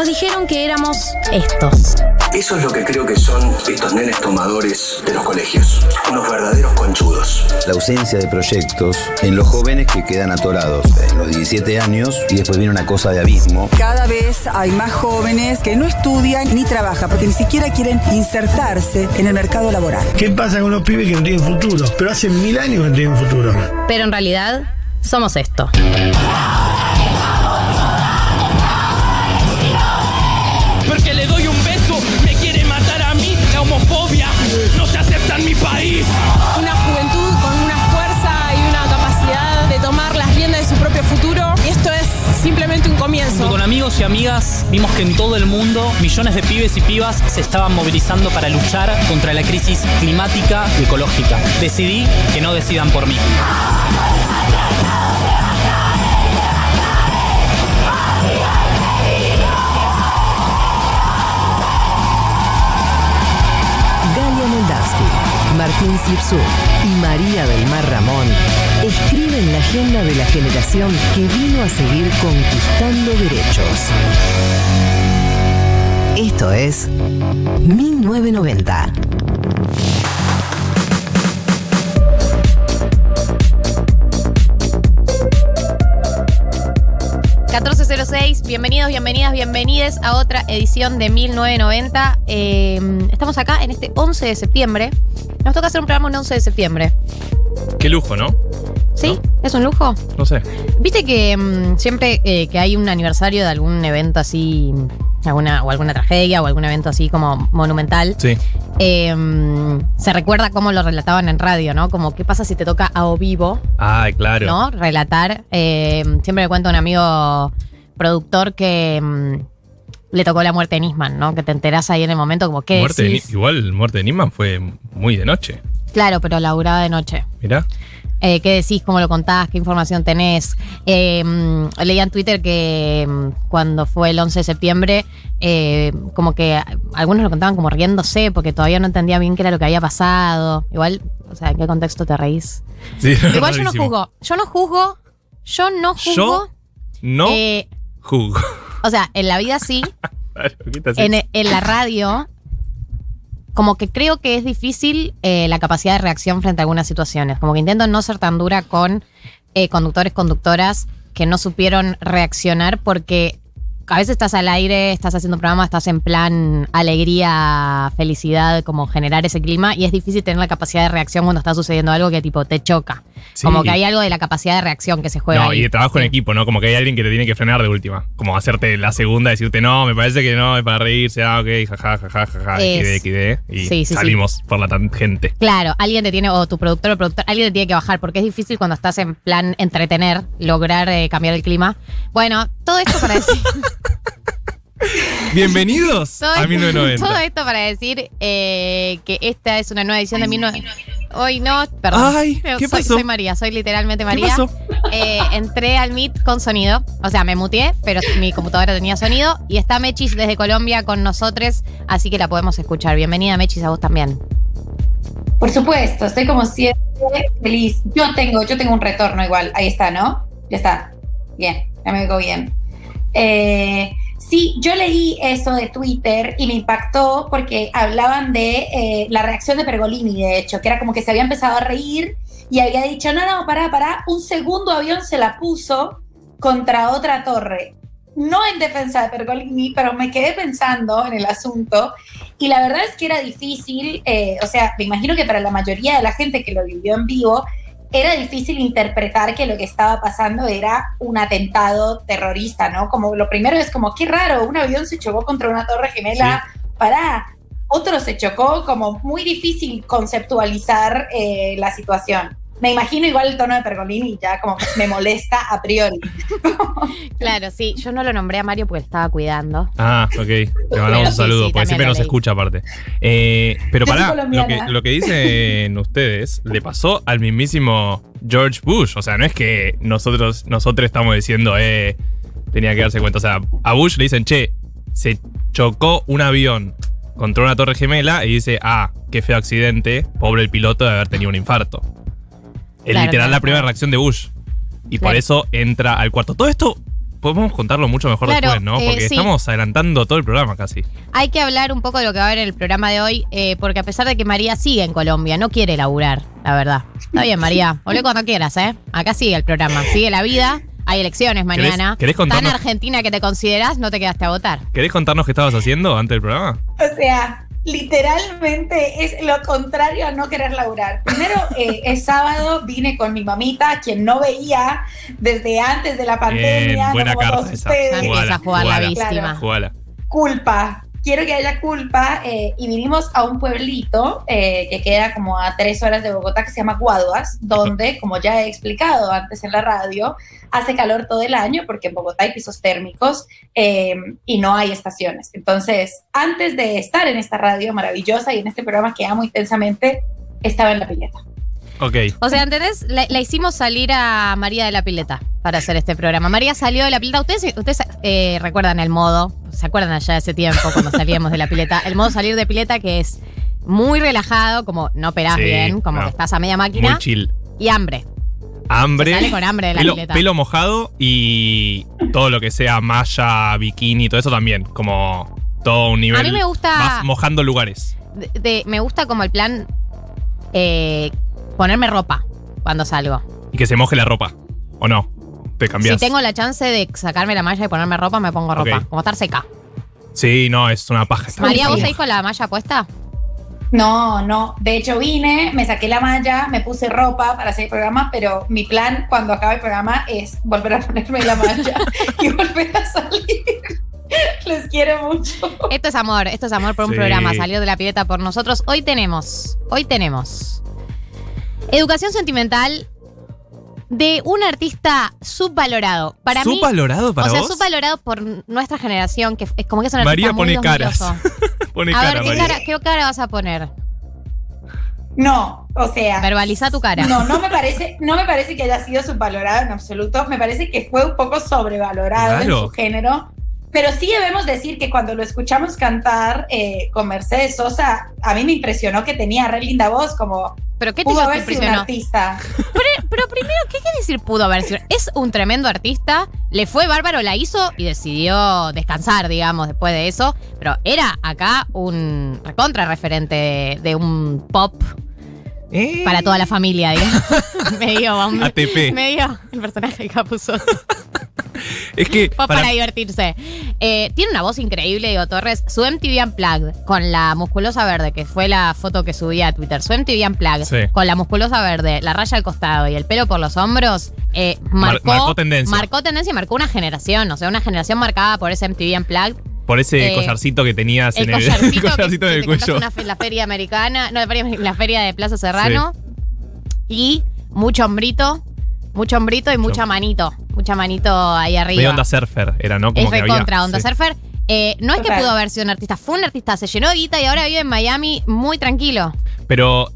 Nos dijeron que éramos esto. Eso es lo que creo que son estos nenes tomadores de los colegios. Unos verdaderos conchudos. La ausencia de proyectos en los jóvenes que quedan atorados en los 17 años y después viene una cosa de abismo. Cada vez hay más jóvenes que no estudian ni trabajan porque ni siquiera quieren insertarse en el mercado laboral. ¿Qué pasa con los pibes que no tienen futuro? Pero hace mil años que no tienen futuro. Pero en realidad somos esto. Y amigas vimos que en todo el mundo millones de pibes y pibas se estaban movilizando para luchar contra la crisis climática y ecológica. Decidí que no decidan por mí. Galia Moldavsky, Martín Sirsu y María del Mar Ramón escriben la agenda de la generación que vino a seguir conquistando derechos. Esto es 1990. ...1406, bienvenidos, bienvenidas, bienvenides a otra edición de 1990. Eh, estamos acá en este 11 de septiembre. Nos toca hacer un programa un 11 de septiembre. Qué lujo, ¿no? ¿Sí? ¿Es un lujo? No sé. Viste que mm, siempre eh, que hay un aniversario de algún evento así, alguna, o alguna tragedia o algún evento así como monumental, Sí. eh, se recuerda cómo lo relataban en radio, ¿no? Como qué pasa si te toca a o vivo, Ay, claro. ¿no? Relatar. Eh, siempre me cuenta un amigo productor que mm, le tocó la muerte de Nisman, ¿no? Que te enterás ahí en el momento como qué Muerte de decís. igual, muerte de Nisman fue muy de noche. Claro, pero laburada de noche. Mirá. Eh, ¿Qué decís? ¿Cómo lo contás? ¿Qué información tenés? Eh, mm, leía en Twitter que mm, cuando fue el 11 de septiembre, eh, como que algunos lo contaban como riéndose porque todavía no entendía bien qué era lo que había pasado. Igual, o sea, ¿en qué contexto te reís? Sí, Igual yo no juzgo. Yo no juzgo. Yo no juzgo. Yo no juzgo. o sea, en la vida sí. En la radio, como que creo que es difícil eh, la capacidad de reacción frente a algunas situaciones. Como que intento no ser tan dura con eh, conductores, conductoras que no supieron reaccionar porque a veces estás al aire, estás haciendo un programa, estás en plan alegría, felicidad, como generar ese clima y es difícil tener la capacidad de reacción cuando está sucediendo algo que tipo te choca. Sí. Como que hay algo de la capacidad de reacción que se juega. No, ahí. y de trabajo en equipo, ¿no? Como que hay alguien que te tiene que frenar de última. Como hacerte la segunda, decirte, no, me parece que no, es para reírse, ah, ok, jaja, jaja, jaja, Es- XD, XD. Y Sí, sí, sí. salimos por la tangente. Claro, alguien te tiene, o tu productor o productor, alguien te tiene que bajar, porque es difícil cuando estás en plan entretener, lograr eh, cambiar el clima. Bueno, todo esto para decir. Bienvenidos todo, a esto, 1990. todo esto para decir eh, que esta es una nueva edición de 1990. Hoy no, perdón. Ay, ¿qué soy, pasó? soy María, soy literalmente María. pasó? Eh, entré al Meet con sonido, o sea, me muteé, pero mi computadora tenía sonido. Y está Mechis desde Colombia con nosotros, así que la podemos escuchar. Bienvenida, Mechis, a vos también. Por supuesto, estoy como siempre feliz. Yo tengo, yo tengo un retorno igual. Ahí está, ¿no? Ya está. Bien, ya me veo bien. Eh, sí, yo leí eso de Twitter y me impactó porque hablaban de eh, la reacción de Pergolini, de hecho, que era como que se había empezado a reír y había dicho, no, no, pará, pará, un segundo avión se la puso contra otra torre. No en defensa de Pergolini, pero me quedé pensando en el asunto y la verdad es que era difícil, eh, o sea, me imagino que para la mayoría de la gente que lo vivió en vivo, era difícil interpretar que lo que estaba pasando era un atentado terrorista, ¿no? Como lo primero es como, qué raro, un avión se chocó contra una torre gemela, pará. Otro se chocó, como muy difícil conceptualizar eh, la situación. Me imagino igual el tono de Pergolini y ya como me molesta a priori. Claro, sí, yo no lo nombré a Mario porque estaba cuidando. Ah, ok. Le mandamos un saludo, sí, porque siempre nos escucha aparte. Eh, pero pará, lo que, lo que dicen ustedes le pasó al mismísimo George Bush. O sea, no es que nosotros, nosotros estamos diciendo, eh, tenía que darse cuenta. O sea, a Bush le dicen, che, se chocó un avión contra una torre gemela y dice, ah, qué feo accidente, pobre el piloto de haber tenido un infarto. Es Claro, literal claro, la primera reacción de Bush. Y por eso entra al cuarto. Todo esto podemos contarlo mucho mejor Claro, después, ¿no? eh, Porque sí. estamos adelantando todo el programa casi. Hay que hablar un poco de lo que va a haber en el programa de hoy, eh, porque a pesar de que María sigue en Colombia, no quiere laburar, la verdad. Está bien, María. Volvé cuando quieras, ¿eh? Acá sigue el programa, sigue la vida. Hay elecciones mañana. querés Tan contarnos- argentina que te consideras, no te quedaste a votar. ¿Querés contarnos qué estabas haciendo antes del programa? O sea, literalmente es lo contrario a no querer laburar. Primero, eh, es sábado, vine con mi mamita, a quien no veía desde antes de la pandemia. Buena como carta esa. ustedes. Empieza a jugar la víctima. Culpa. Quiero que haya culpa. eh, y vinimos a un pueblito eh, que queda como a tres horas de Bogotá que se llama Guaduas, donde, como ya he explicado antes en la radio, hace calor todo el año porque en Bogotá hay pisos térmicos eh, y no hay estaciones. Entonces, antes de estar en esta radio maravillosa y en este programa que amo intensamente, estaba en la pileta. Ok. O sea, ¿entendés? La, la hicimos salir a María de la Pileta para hacer este programa. María salió de la pileta. Ustedes, ustedes eh, recuerdan el modo, ¿se acuerdan allá de ese tiempo cuando salíamos de la pileta? El modo salir de pileta que es muy relajado, como no operás Sí, bien, como no. que estás a media máquina. Muy chill. Y hambre. Hambre. Se sale con hambre de la pelo, pileta. pelo mojado y todo lo que sea malla, bikini, todo eso también. Como todo un nivel. A mí me gusta- Vas mojando lugares. De- de- me gusta como el plan eh, ponerme ropa cuando salgo. Y que se moje la ropa. ¿O no? Te cambias. Si tengo la chance de sacarme la malla y ponerme ropa, me pongo ropa. Ok. Como estar seca. Sí, no, es una paja. estar María, ¿vos seguís con la malla puesta? No, no. De hecho, vine, me saqué la malla, me puse ropa para hacer el programa, pero mi plan cuando acabe el programa es volver a ponerme la malla y volver a salir. Les quiero mucho. Esto es amor, esto es amor por un Sí. programa, salir de la pileta por nosotros. Hoy tenemos, hoy tenemos educación sentimental de un artista subvalorado. Para mí, ¿Subvalorado para o sea, vos? subvalorado por nuestra generación, que es como que es un María artista muy pone caras. 2000oso. Pone A cara, ver, ¿qué María. cara, ¿qué cara vas a poner? No, o sea. Verbaliza tu cara. No, no me parece, no me parece que haya sido subvalorado en absoluto. Me parece que fue un poco sobrevalorado Claro. en su género. Pero sí debemos decir que cuando lo escuchamos cantar eh, con Mercedes Sosa, a mí me impresionó que tenía re linda voz, como ¿Pero qué te pudo haber sido un artista. Pero, pero primero, ¿qué quiere decir pudo haber sido? Es un tremendo artista, le fue bárbaro, la hizo y decidió descansar, digamos, después de eso. Pero era acá un recontra referente de, de un pop Eh. para toda la familia, digamos. medio, hombre. ATP. Medio el personaje que puso. Es que. Para, para- divertirse. Eh, tiene una voz increíble, Diego Torres. Su MTV Unplugged con la musculosa verde, que fue la foto que subí a Twitter. Su MTV Unplugged Sí. con la musculosa verde, la raya al costado y el pelo por los hombros, eh, Mar- marcó, tendencia. Marcó tendencia y marcó una generación. O sea, una generación marcada por ese MTV Unplugged. por ese eh, collarcito que tenías El en el, collarcito, el collarcito que, en el que te compras cuello. una fe- la feria americana, no, la feria, la feria de Plaza Serrano. Y mucho hombrito, mucho hombrito y mucha manito. Mucha manito ahí arriba. De onda surfer, era, ¿no? Como es que había. recontra Onda sí. Surfer. Eh, no es que pudo haber sido un artista, fue un artista, se llenó de guita y ahora vive en Miami muy tranquilo. Pero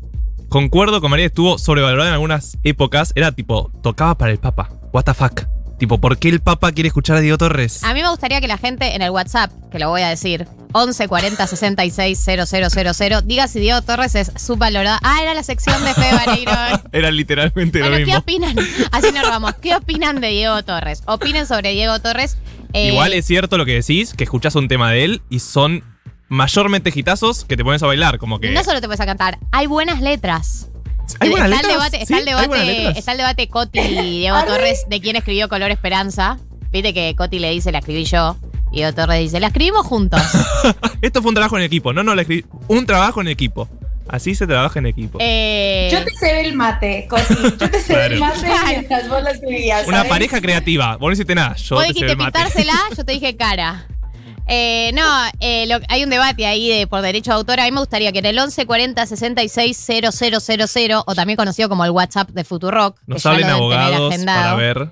concuerdo con María, estuvo sobrevalorado en algunas épocas. Era tipo, tocaba para el Papa. What the fuck. Tipo, ¿por qué el Papa quiere escuchar a Diego Torres? A mí me gustaría que la gente en el WhatsApp, que lo voy a decir, 11 40 66 000, diga si Diego Torres es subvalorado. Ah, era la sección de Fede Vareiro. Era literalmente bueno, lo ¿qué mismo. opinan? Así nos vamos. ¿Qué opinan de Diego Torres? Opinen sobre Diego Torres. Eh, Igual es cierto lo que decís, que escuchás un tema de él y son mayormente hitazos que te pones a bailar, como que. No solo te puedes a cantar, hay buenas letras. ¿Hay está, El debate, está, Sí, el ¿hay buenas debate, está el debate Coti y Diego Arre. Torres de quién escribió Color Esperanza. Viste que Coti le dice, la escribí yo. Y Diego Torres dice, la escribimos juntos. Esto fue un trabajo en equipo. No, no, le escribí. Un trabajo en equipo. Así se trabaja en equipo. Eh, Yo te sé el mate, Coti. Yo te sé el Claro. mate mientras vos la escribías. Una pareja creativa. Vos no hiciste nada. Yo vos te dijiste el mate. pintársela, yo te dije cara. Eh, no, eh, lo- hay un debate ahí de, por derecho de autor. A mí me gustaría que en el 1140 66 000, o también conocido como el WhatsApp de Futurock, Nos hablen abogados para ver.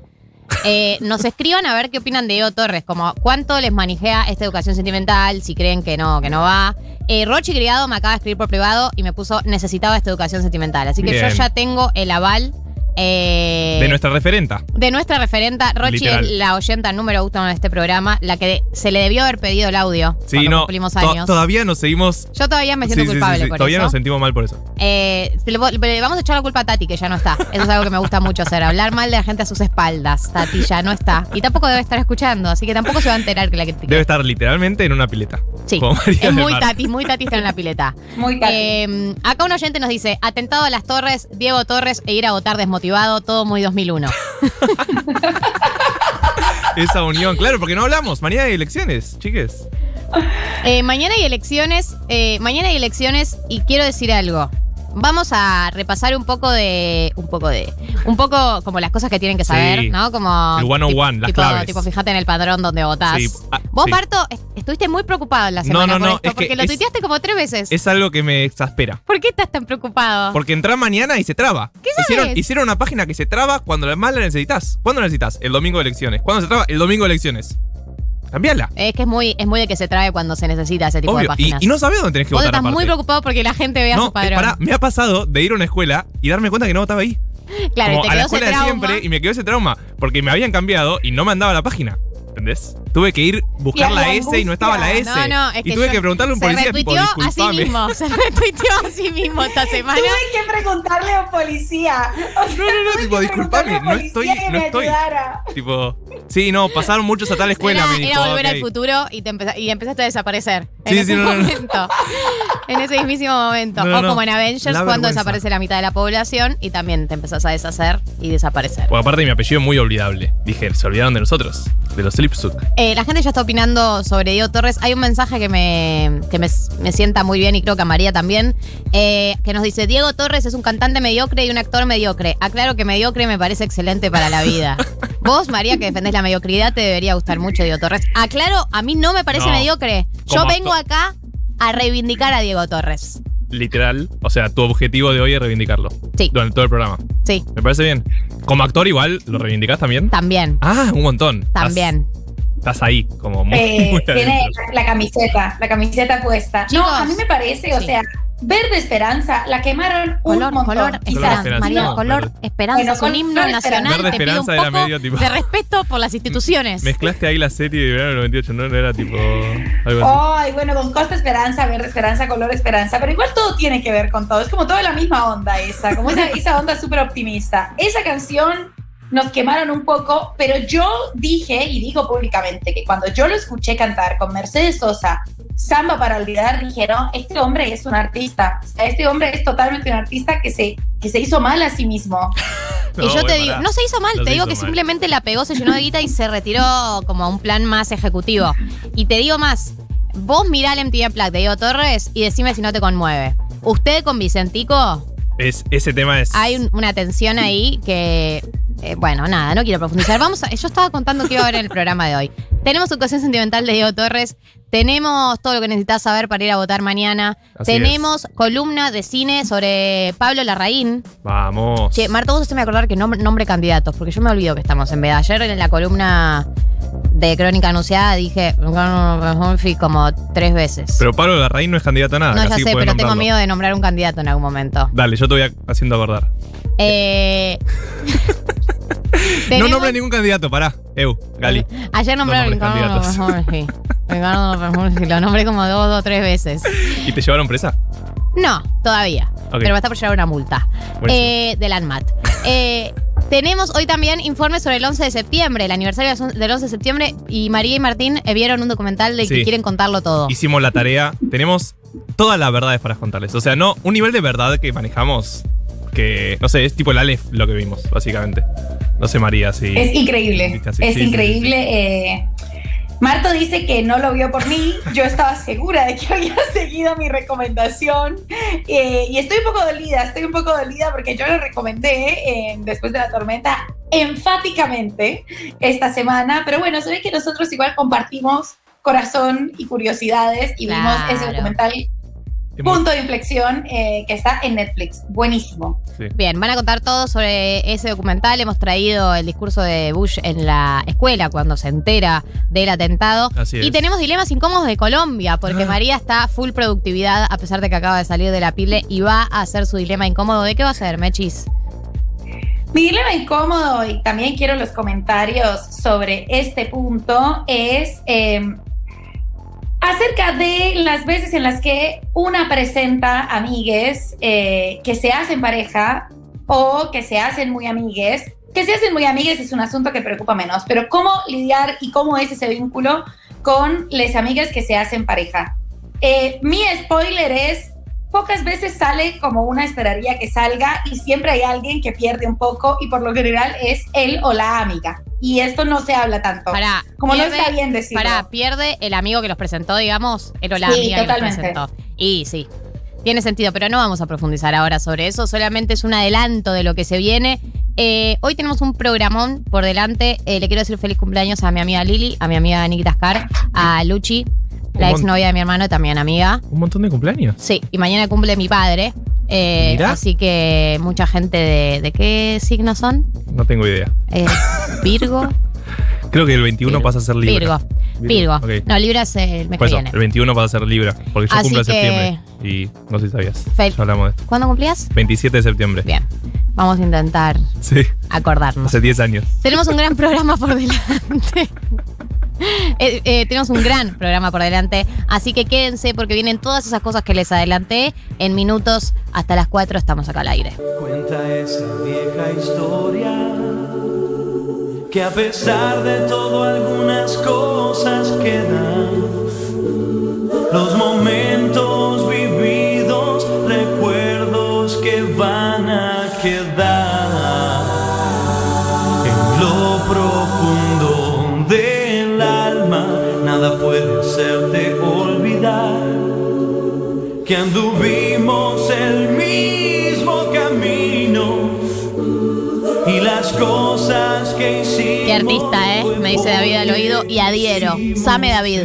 Eh, nos escriban a ver qué opinan de Diego Torres, como cuánto les manejea esta educación sentimental, si creen que no, que no va. Eh, Rochi Criado me acaba de escribir por privado y me puso necesitaba esta educación sentimental. Así que Bien. yo ya tengo el aval Eh, De nuestra referenta. de nuestra referenta, Rochi Literal. es la oyenta número uno de este programa, la que se le debió haber pedido el audio Sí, cuando no. cumplimos to- años. todavía nos seguimos. Yo todavía me siento Sí, sí, sí, culpable sí, por Todavía eso. nos sentimos mal por eso. Eh, le, le vamos a echar la culpa a Tati, que ya no está. Eso es algo que me gusta mucho hacer. Hablar mal de la gente a sus espaldas. Tati ya no está. Y tampoco debe estar escuchando, así que tampoco se va a enterar que la critiqué. Debe estar literalmente en una pileta. Sí, Como María es muy. Tati, muy Tati está en la pileta. Muy Tati. Eh, acá un oyente nos dice, atentado a las torres, Diego Torres e ir a votar desmotivado, todo muy 2001. Esa unión, claro, porque no hablamos. Mañana hay elecciones, chiques. Eh, mañana hay elecciones, eh, mañana hay elecciones y quiero decir algo. Vamos a repasar un poco de. Un poco de. Un poco como las cosas que tienen que saber, Sí. ¿no? Como. El 101, las claves. Tipo, fíjate en el padrón donde votás. Sí, ah, Vos, sí. Barto, est- estuviste muy preocupado en la No, semana no, por no, esto, es que porque lo es- tuiteaste como tres veces. Es algo que me exaspera. ¿Por qué estás tan preocupado? Porque entra mañana y se traba. ¿Qué sabes? Hicieron, hicieron una página que se traba cuando más la necesitas. ¿Cuándo la necesitas? El domingo de elecciones. ¿Cuándo se traba? El domingo de elecciones. Cambiala. Es que es muy, es muy de que se trae cuando se necesita ese tipo de Obvio. Y, páginas. y no sabes dónde tenés que Vos votar estás muy aparte. preocupado porque la gente vea no, su padrón. pará, me ha pasado de ir a una escuela y darme cuenta que no votaba ahí. claro, Como y te a la quedó ese escuela de trauma. siempre y me quedó ese trauma. Porque me habían cambiado y no me andaba la página. ¿Entendés? Tuve que ir buscar Y la la S y no estaba la S. No, no, es y que tuve yo- que preguntarle a un se policía, tipo, retuiteó a sí mismo, se retuiteó a sí mismo esta semana. Tuve que preguntarle a un policía. O sea, No, no, no, tuve tipo, disculpame, no estoy, no me estoy. ayudara. Tipo, sí, no, pasaron muchos a tal escuela, era, me dijo. era volver al futuro y, te empeza- y empezaste a desaparecer. En Sí, ese sí, no, no, no. momento. En ese mismísimo momento. No, no, o como en Avengers, La cuando desaparece la mitad de la población y también te empezás a deshacer y desaparecer. Porque aparte mi apellido es muy olvidable. Dije, se olvidaron de nosotros, de los Eh, la gente ya está opinando sobre Diego Torres. Hay un mensaje que me, que me, me sienta muy bien y creo que a María también, eh, que nos dice, Diego Torres es un cantante mediocre y un actor mediocre. Aclaro que mediocre me parece excelente para la vida. Vos, María, que defendés la mediocridad, te debería gustar mucho Diego Torres. Aclaro, a mí no me parece No. mediocre. Yo vengo acá a reivindicar a Diego Torres. Literal. O sea, tu objetivo de hoy es reivindicarlo. Sí. Durante todo el programa. Sí, Me parece bien. Como actor igual, ¿lo reivindicás también? también. Ah, un montón. También. Estás, ahí, como muy, Eh, muy tiene la camiseta, la camiseta puesta. Chicos, no, a mí me parece, o sea, Verde Esperanza, la quemaron un Color, montón. color, esperanza. María, No, color, verde. esperanza, Bueno, es un color himno nacional. Verde Te pido un era poco medio tipo- de respeto por las instituciones. Mezclaste ahí la serie de verano del 98, ¿no? No era tipo algo así. Ay, bueno, con Costa Esperanza, Verde Esperanza, Color Esperanza, pero igual todo tiene que ver con todo. Es como toda la misma onda esa, como esa, esa onda súper optimista. Esa canción nos quemaron un poco, pero yo dije y digo públicamente que cuando yo lo escuché cantar con Mercedes Sosa, Samba para olvidar, dije, no, este hombre es un artista. Este hombre es totalmente un artista que se, que se hizo mal a sí mismo. y yo te digo, no se hizo mal, No te digo que mal. simplemente la pegó, se llenó de guita y se retiró como a un plan más ejecutivo. Y te digo más, vos mirá el MTV Unplugged de Diego Torres y decime si no te conmueve. Usted con Vicentico, Es, ese tema es. hay un- una tensión ahí que, eh, bueno, nada, no quiero profundizar. Vamos a, yo estaba contando que iba a haber en el programa de hoy. Tenemos su ocasión sentimental de Diego Torres, tenemos todo lo que necesitas saber para ir a votar mañana, Así tenemos columna de cine sobre Pablo Larraín. Vamos. Che, Marta, vos me acordar que nombre, nombre candidatos, porque yo me olvido que estamos en veda. Ayer en la columna de Crónica Anunciada dije como tres veces. Pero Pablo Larraín no es candidato a nada. no, ya sé, pero tengo miedo de nombrar un candidato en algún momento. Dale, yo te voy haciendo acordar. Eh, No nombre ningún candidato, pará. Eu, Gali. Ayer nombré a No Ricardo López lo nombré como dos o tres veces. ¿Y te llevaron presa? No, todavía. Pero va a estar por llegar una multa. Eh, del ANMAT. Eh, tenemos hoy también informes sobre el 11 de septiembre, el aniversario del 11 de septiembre. Y María y Martín eh, vieron un documental del que quieren contarlo todo. Hicimos la tarea. Tenemos todas las verdades para contarles. O sea, no, un nivel de verdad que manejamos que, no sé, es tipo el Aleph lo que vimos, básicamente. No sé, María, si. Es increíble, así. es Sí, sí, increíble. eh. Marto dice que no lo vio por mí, yo estaba segura de que había seguido mi recomendación. Eh, y estoy un poco dolida, estoy un poco dolida porque yo lo recomendé eh, después de la tormenta enfáticamente esta semana, pero bueno, se ve que nosotros igual compartimos corazón y curiosidades y vimos ese Claro. documental Punto de inflexión eh, que está en Netflix, buenísimo. sí. Bien, van a contar todo sobre ese documental. Hemos traído el discurso de Bush en la escuela cuando se entera del atentado. Así Y tenemos dilemas incómodos de Colombia, porque Ah. María está full productividad a pesar de que acaba de salir de la pile y va a hacer su dilema incómodo. ¿De qué va a ser, Mechis? Mi dilema incómodo, y también quiero los comentarios sobre este punto, es eh, acerca de las veces en las que una presenta amigues eh, que se hacen pareja o que se hacen muy amigues. Que se hacen muy amigues es un asunto que preocupa menos, pero cómo lidiar y cómo es ese vínculo con las amigas que se hacen pareja. Eh, mi spoiler es pocas veces sale como una esperaría que salga y siempre hay alguien que pierde un poco y por lo general es él o la amiga. Y esto no se habla tanto. Como no está bien decirlo. Para, pierde el amigo que los presentó, digamos, o la Sí, amiga que los presentó. Y sí, tiene sentido, pero no vamos a profundizar ahora sobre eso, solamente es un adelanto de lo que se viene. Eh, hoy tenemos un programón por delante. Eh, le quiero decir feliz cumpleaños a mi amiga Lili, a mi amiga Nikita Scar, a Luchi, la exnovia de mi hermano, también amiga. Un montón de cumpleaños. Sí, y mañana cumple mi padre. Eh, Mirá. así que mucha gente de, ¿de qué signo son? No tengo idea. Eh, Virgo. Creo que el 21 pasa a ser Libra. Virgo. Virgo. ok. No, Libra es el mes Por que eso, viene. el 21 pasa a ser Libra. Porque yo Así cumplo en que- septiembre. Y no sé si sabías. Fel- Ya hablamos de esto. ¿Cuándo cumplías? 27 de septiembre. Bien. Vamos a intentar Sí. acordarnos. Hace 10 años. Tenemos un gran programa por delante. Eh, eh, tenemos un gran programa por delante, así que quédense porque vienen todas esas cosas que les adelanté. En minutos hasta las 4 estamos acá al aire. Cuenta esa vieja historia que a pesar de todo algunas cosas quedan. Los momentos Nada puede hacerte olvidar que anduvimos el mismo camino y las cosas que hicimos. Qué artista, ¿eh? Me dice David al oído y adhiero. Same David.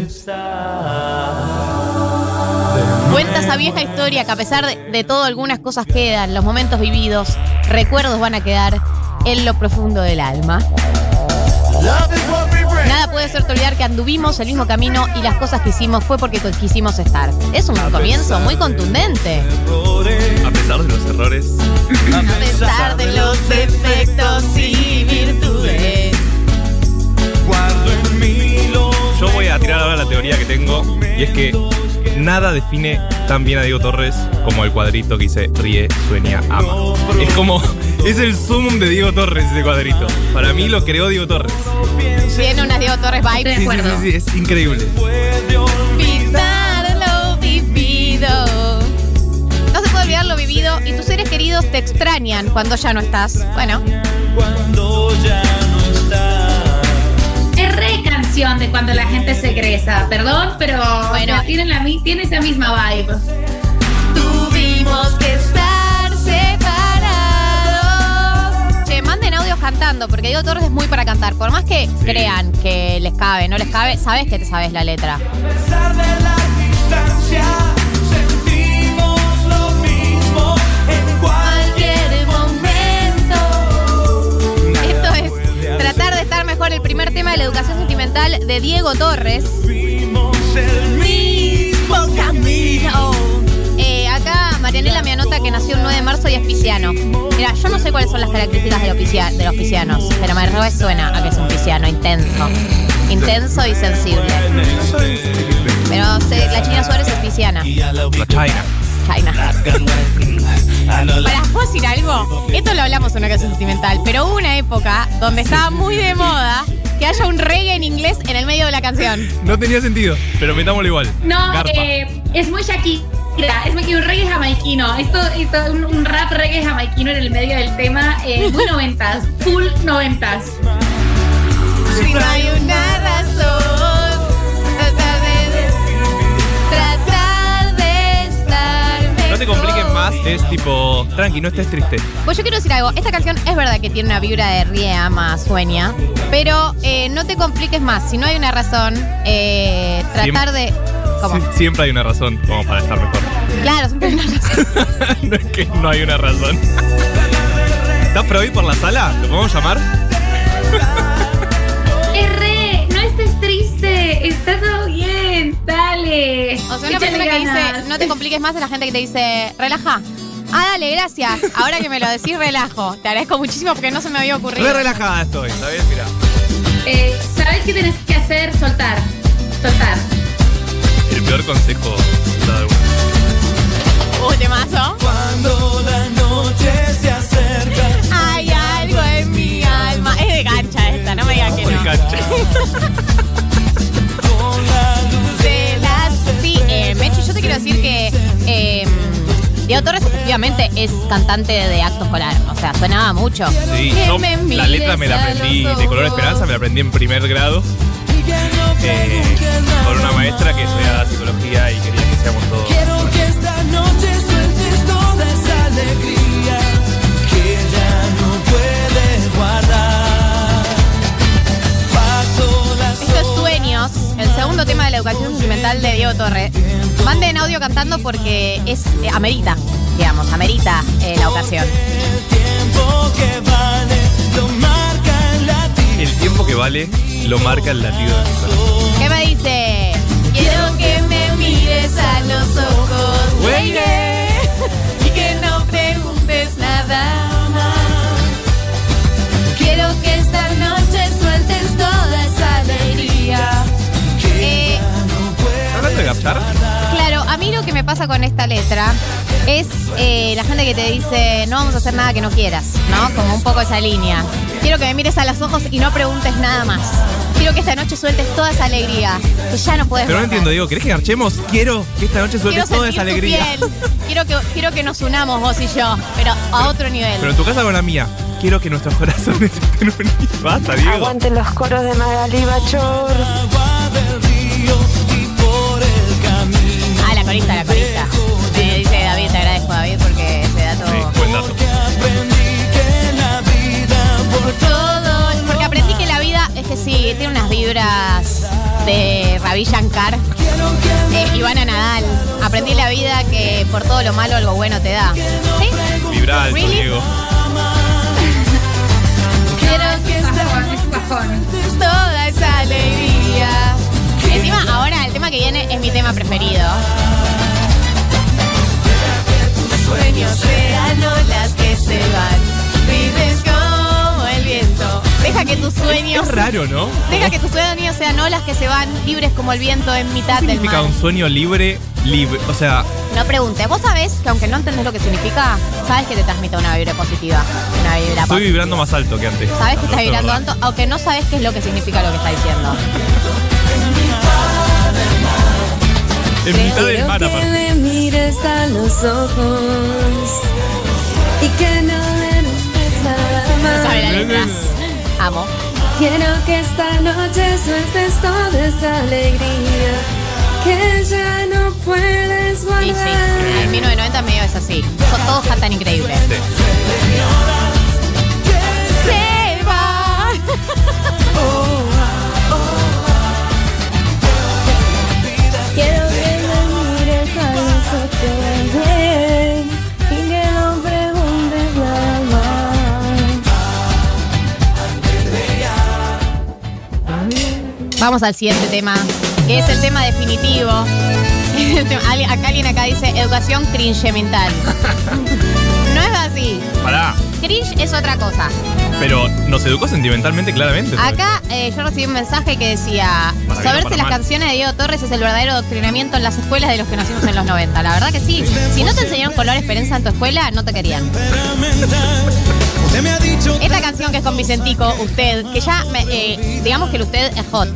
Cuenta esa vieja historia que a pesar de, de todo algunas cosas quedan, los momentos vividos, recuerdos van a quedar en lo profundo del alma. Nada puede hacerte olvidar que anduvimos el mismo camino y las cosas que hicimos fue porque quisimos estar. Es un comienzo muy contundente. A pesar de los errores. A pesar de los defectos y virtudes. Yo voy a tirar ahora la teoría que tengo. Y es que nada define tan bien a Diego Torres como el cuadrito que dice ríe, sueña, ama. Es como. Es el sumum de Diego Torres ese cuadrito. Para mí lo creó Diego Torres. Tiene unas Diego Torres vibes. Sí, sí, sí, sí, es increíble. Olvidar lo vivido. No se puede olvidar lo vivido y tus seres queridos te extrañan cuando ya no estás. Bueno, Cuando ya de cuando la gente se egresa, perdón, pero bueno, tiene, la, mi- tiene esa misma vibe. tuvimos que estar separados. Che, manden audios cantando, porque Diego Torres es muy para cantar. Por más que crean que les cabe, no les cabe, sabes que te sabes la letra. A pesar de la distancia, mejor. El primer tema de la educación sentimental de Diego Torres. el mismo camino. Eh, acá Marianela me anota que nació el 9 de marzo y es pisciano. Mira, yo no sé cuáles son las características de los, piscia- de los piscianos, pero me resuena a que es un pisciano intenso. Intenso y sensible. Pero sé, la China Suárez es pisciana. La China. China. Para, ¿puedo decir algo? Esto lo hablamos en una canción sentimental, pero hubo una época donde estaba muy de moda que haya un reggae en inglés en el medio de la canción. No tenía sentido, pero metámoslo igual. No, eh, es muy Shakira. Es muy un reggae jamaiquino. Esto, esto un, un rap reggae jamaiquino en el medio del tema. eh, muy noventas. Full noventas. No te compliquen más, es tipo, tranqui, no estés triste. Pues yo quiero decir algo, esta canción es verdad que tiene una vibra de ríe, ama, sueña, pero eh, no te compliques más, si no hay una razón, eh, tratar de... ¿Cómo? Sie- Siempre hay una razón como para estar mejor. Claro, siempre hay una razón. no es que no hay una razón. ¿Estás por hoy por la sala? ¿Lo podemos llamar? bien. O sea, una persona que ganas. dice, no te compliques más es la gente que te dice, relaja. Ah, dale, gracias. Ahora que me lo decís, relajo. Te agradezco muchísimo porque no se me había ocurrido. Re relajada estoy, ¿sabes? Mira. Eh, ¿Sabes qué tenés que hacer? Soltar. Soltar. El peor consejo dado alguna vez. Uh, temazo. Cuando la noche se acerca. Hay algo en mi alma. Es de cancha esta, no me digan que no. cancha. decir que eh, Diego Torres efectivamente es cantante de acto escolar. O sea, sonaba mucho. Sí, yo la letra me la aprendí de color esperanza, me la aprendí en primer grado. eh, por una maestra que estudiaba psicología y quería que seamos todos. La educación sentimental de Diego Torres. Manden audio cantando porque es eh, amerita, digamos, amerita eh, la ocasión. tiempo que vale lo marca el latido. El tiempo que vale lo marca el latido de mi corazón. ¿Qué me dice? Quiero que me mires a los ojos, Claro, a mí lo que me pasa con esta letra es eh, la gente que te dice no vamos a hacer nada que no quieras, ¿no? Como un poco esa línea. Quiero que me mires a los ojos y no preguntes nada más. Quiero que esta noche sueltes toda esa alegría que ya no puedes Pero no entiendo, digo, ¿querés que garchemos? Quiero que esta noche Quiero sueltes toda esa tu alegría. piel. Quiero que, quiero que nos unamos vos y yo, pero a otro nivel. Pero en tu casa con la mía, quiero que nuestros corazones estén unidos. Basta, Diego. Aguanten los coros de Magali Bachor. Corista, la corista. Me dice David, te agradezco David porque ese dato... Sí, buen dato. Que aprendí que la vida por todo. Porque aprendí que la vida es que sí, tiene unas vibras de Ravi Shankar, eh, Ivana Nadal. Aprendí la vida que por todo lo malo algo bueno te da. ¿Sí? Vibra alto, Really? Diego. Quiero que toda esa alegría. Encima, ahora el tema que viene es mi tema preferido. Sueños sean olas que se van, vives como el viento. Deja que tus sueños Es raro, ¿no? Deja que tus sueños sean olas que se van libres como el viento en mitad ¿Qué del significa mar. un sueño libre? Libre. O sea, No preguntes. Vos sabés que aunque no entendés lo que significa, sabes que te transmite una vibra positiva. Una vibra estoy positiva. vibrando más alto que antes. Sabes que estás es vibrando alto, aunque no sabes qué es lo que significa lo que está diciendo. En mitad del mar, Quiero que me mires a los ojos y que no No sabe la letra. Amo. Quiero que esta noche sueltes toda esa alegría que ya no puedes Y guardar. sí, en 1990 medio es así. Son todos cantan increíble. Se va. Quiero que me mires a los ojos bien, y que no preguntes nada más. Vamos al siguiente tema, que es el tema definitivo. Acá alguien acá dice educación cringe mental. No es así. Pará. Cringe es otra cosa. Pero nos educó sentimentalmente, claramente. Acá eh, yo recibí un mensaje que decía, Para saberse las mal. canciones de Diego Torres es el verdadero adoctrinamiento en las escuelas de los que nacimos en los 90. La verdad que sí. Si no te enseñaron color esperanza en tu escuela, no te querían. Esta canción que es con Vicentico, usted, que ya, me- eh, digamos que el usted es hot,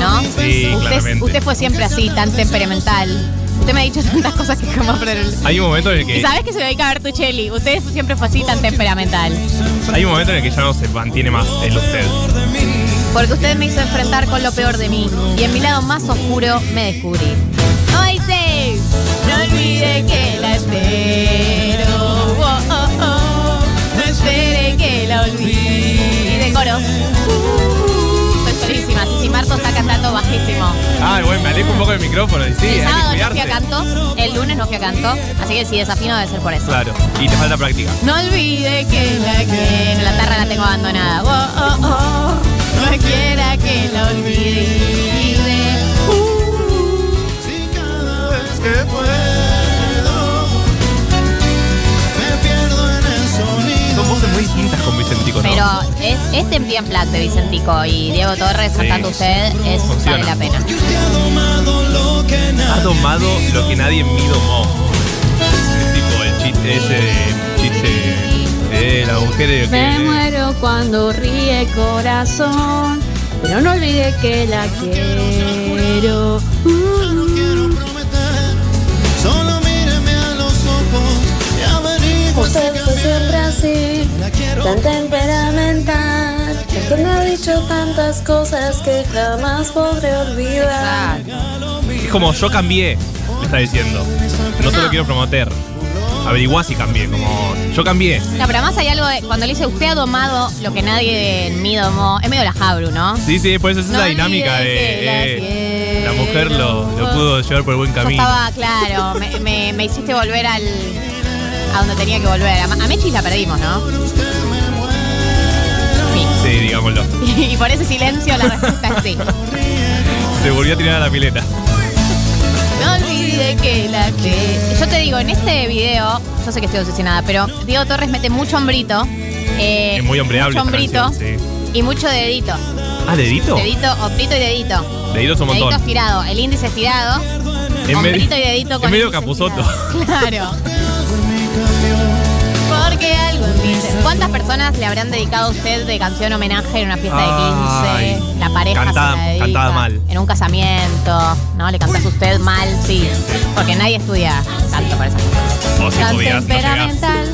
¿no? Sí, usted, claramente. usted fue siempre así, tan temperamental. Usted me ha dicho tantas cosas que jamás pronuncié. Hay un momento en el que. Y sabes que se dedica a Bertuccelli. Usted siempre fue así, tan temperamental. Hay un momento en el que ya no se mantiene más el usted. Porque usted me hizo enfrentar con lo peor de mí. Y en mi lado más oscuro me descubrí. Hoy sé, no olvide que la espero. Oh, oh, oh. No espere que la olvide. Coro. Cici Marto está cantando bajísimo. Ah, bueno, me alejo un poco del micrófono. Y sí, el sábado que no fui a canto. El lunes no fui a canto. Así que si desafino debe ser por eso. Claro, y te falta práctica. No olvide que la quiero. La tarra la tengo abandonada. Oh, oh, oh. No quiera que la olvide. Uh. Día en Plaque de Vicentico y Diego Torres Sí. cantando usted es Funciona. vale la pena. Ha domado lo que nadie en mí domó. Es tipo el chiste ese de chiste de la mujer Me que. muero cuando ríe corazón, pero no olvide que la quiero. Uh. Solo míreme a los ojos y averigua si Usted fue siempre así, tan temperamental. Que me ha dicho tantas cosas que jamás podré olvidar. Es como yo cambié, me está diciendo. No solo quiero prometer. Averiguá si cambié, como yo cambié. No, pero además hay algo de cuando le dice usted ha domado lo que nadie en mí domó. Es medio la Jabru, ¿no? Sí, sí, por eso es No esa dinámica olvides que la de. eh, la mujer lo, lo pudo llevar por el buen Yo camino. estaba, claro, me, me- me hiciste volver al. A donde tenía que volver. A, a Mechis la perdimos, ¿no? Sí, digámoslo. Y por ese silencio la respuesta es sí. Se volvió a tirar a la pileta. No olvide que la que. Yo te digo, en este video, yo sé que estoy obsesionada, pero Diego Torres mete mucho hombrito. eh, Es muy hombreable. Mucho hombrito canción, sí. y mucho dedito. Ah, dedito. Dedito, hombrito y dedito. Dedito es un Dedito montón. estirado, el índice estirado. En hombrito medio- y dedito con en medio capuzoto. estirado. Claro. Porque algo en mí ¿Cuántas personas le habrán dedicado a usted de canción homenaje en una fiesta de 15? La pareja cantada- se la dedica. cantada mal. En un casamiento, ¿no? Le cantás usted mal, sí. Porque nadie estudia canto para esas cosas. Vos si no llegás. temperamental.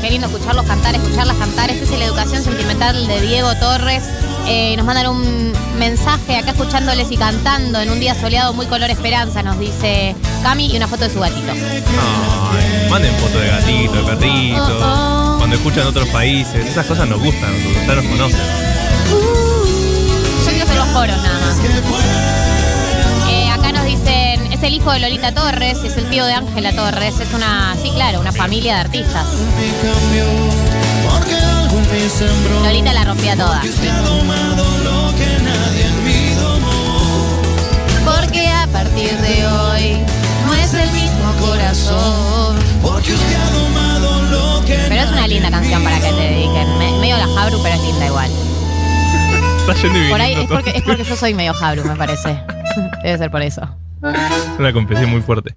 Qué lindo escucharlos cantar, escucharlas cantar. Esta es la educación sentimental de Diego Torres. Eh, nos mandan un mensaje acá escuchándoles y cantando en un día soleado muy color esperanza, nos dice Cami y una foto de su gatito. Ay, manden fotos de gatito, de perrito. Oh, oh. Cuando escuchan otros países. Esas cosas nos gustan, ya nos conocen. Yo quiero hacer los coros nada más. Es el hijo de Lolita Torres, es el tío de Ángela Torres, es una, sí claro, una familia de artistas. Lolita la rompía toda. Porque a partir de hoy no es el mismo corazón. Pero es una linda canción para que te dediquen. Me- medio la Jabru, pero es linda igual. Está yendo Por ahí es porque, es porque yo soy medio Jabru, me parece. Debe ser por eso. Una confesión muy fuerte.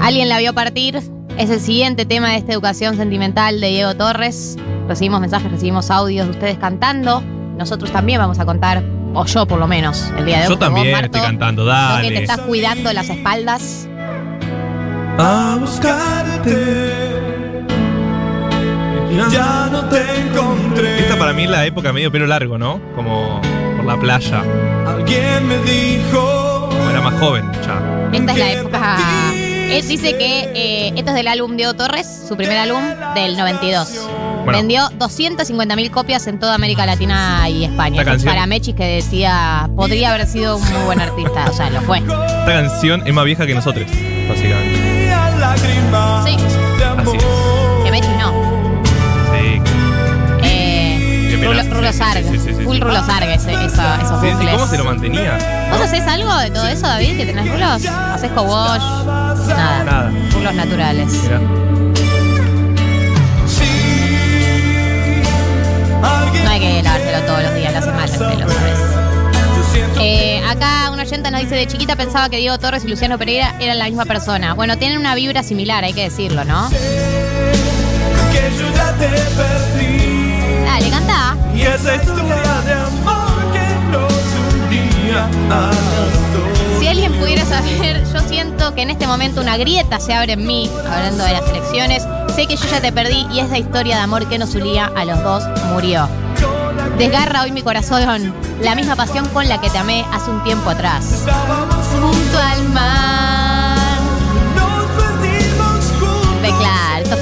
Alguien la vio partir. Es el siguiente tema de esta educación sentimental de Diego Torres. Recibimos mensajes, recibimos audios de ustedes cantando. Nosotros también vamos a contar, o yo por lo menos, el día de hoy. Yo vos, también Marto, estoy cantando, vos que te dale. estás cuidando las espaldas. A buscarte. Ya no te encontré. Esta para mí es la época medio pelo largo, ¿no? Como la playa. Alguien me dijo. Era más joven ya. Esta es la época. Él dice que eh, esto es del álbum Diego Torres, su primer álbum del 92. Bueno. Vendió 250.000 copias en toda América Latina y España. Para Mechis que decía, podría haber sido un muy buen artista. O sea, lo fue. Esta canción es más vieja que nosotros, básicamente. Sí. Así es. Rulo, Rulo. Full Rulo ese- eso- esos bucles. ¿Cómo se lo mantenía? ¿Vos haces algo de todo eso, David? ¿Que tenés rulos? ¿Haces co-wash? Nada. Nada. Rulos naturales. Mirá. No hay que lavárselo todos los días, le hace mal el pelo, ¿sabes? Eh, acá una oyenta nos dice, de chiquita pensaba que Diego Torres y Luciano Pereira eran la misma persona. Bueno, tienen una vibra similar, hay que decirlo, ¿no? Que yo ya te perdí. Y esa historia de amor que nos unía a las dos. Si alguien pudiera saber, yo siento que en este momento una grieta se abre en mí, hablando de las elecciones. Sé que yo ya te perdí y esa historia de amor que nos unía a los dos murió. Desgarra hoy mi corazón, la misma pasión con la que te amé hace un tiempo atrás. Junto al mar.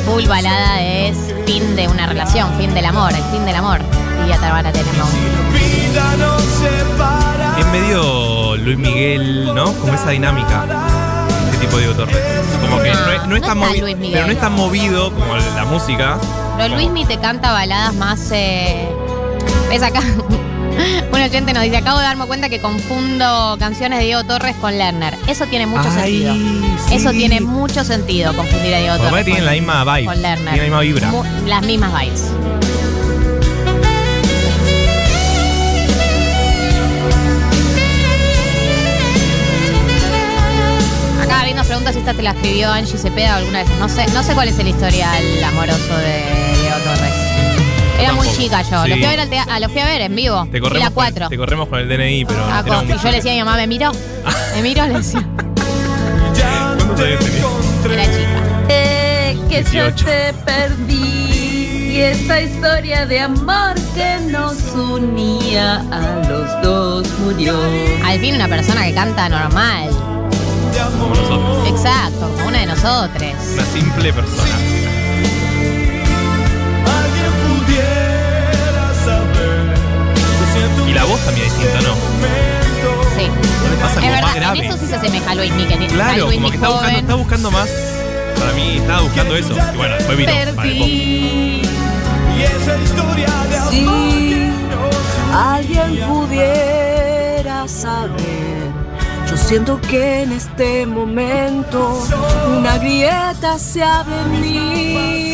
Full balada, es fin de una relación, fin del amor, el fin del amor. Y ya te van a tener Vida nos separa. Es medio Luis Miguel, ¿no? Como esa dinámica. tipo Diego Torres. Como que No, no, es- no es tan está movi- Luis Miguel. pero no es tan movido como la música. Pero Luismi te canta baladas más. Eh... ¿Ves acá? Un oyente nos dice: Acabo de darme cuenta que confundo canciones de Diego Torres con Lerner. Eso tiene mucho Ay, sentido. sí. Eso tiene mucho sentido, confundir a Diego Por lo Torres. tienen con- la misma vibe. Con Lerner. Tienen la misma vibra. Mu- las mismas vibes. Acá David nos pregunta si esta te la escribió Angie Cepeda alguna vez. No sé, no sé cuál es el historial amoroso de Diego. Era muy chica yo. Lo, Sí. fui a ver al tea- ah, lo fui a ver en vivo. Te corremos, la con, 4. te corremos con el DNI, pero. Ah, era muy yo le decía a mi mamá, me miró. Me miró, le decía. ¿Cuántos años tenía? Era chica. Eh, que yo 18. te perdí y esta historia de amor que nos unía a los dos murió. Al fin una persona que canta normal. Como nosotros. Exacto, como una de nosotros. Una simple persona. Y la voz también es distinta, ¿no? Sí. ¿Qué le pasa? Es Como verdad, más en grave. eso sí se asemeja a Luis Miguel. Claro, Luis como que está buscando, está buscando más. Para mí estaba buscando eso. Y bueno, después vino. para el pop. Y esa historia de amor Si alguien pudiera saber, yo siento que en este momento una grieta se abre en mí.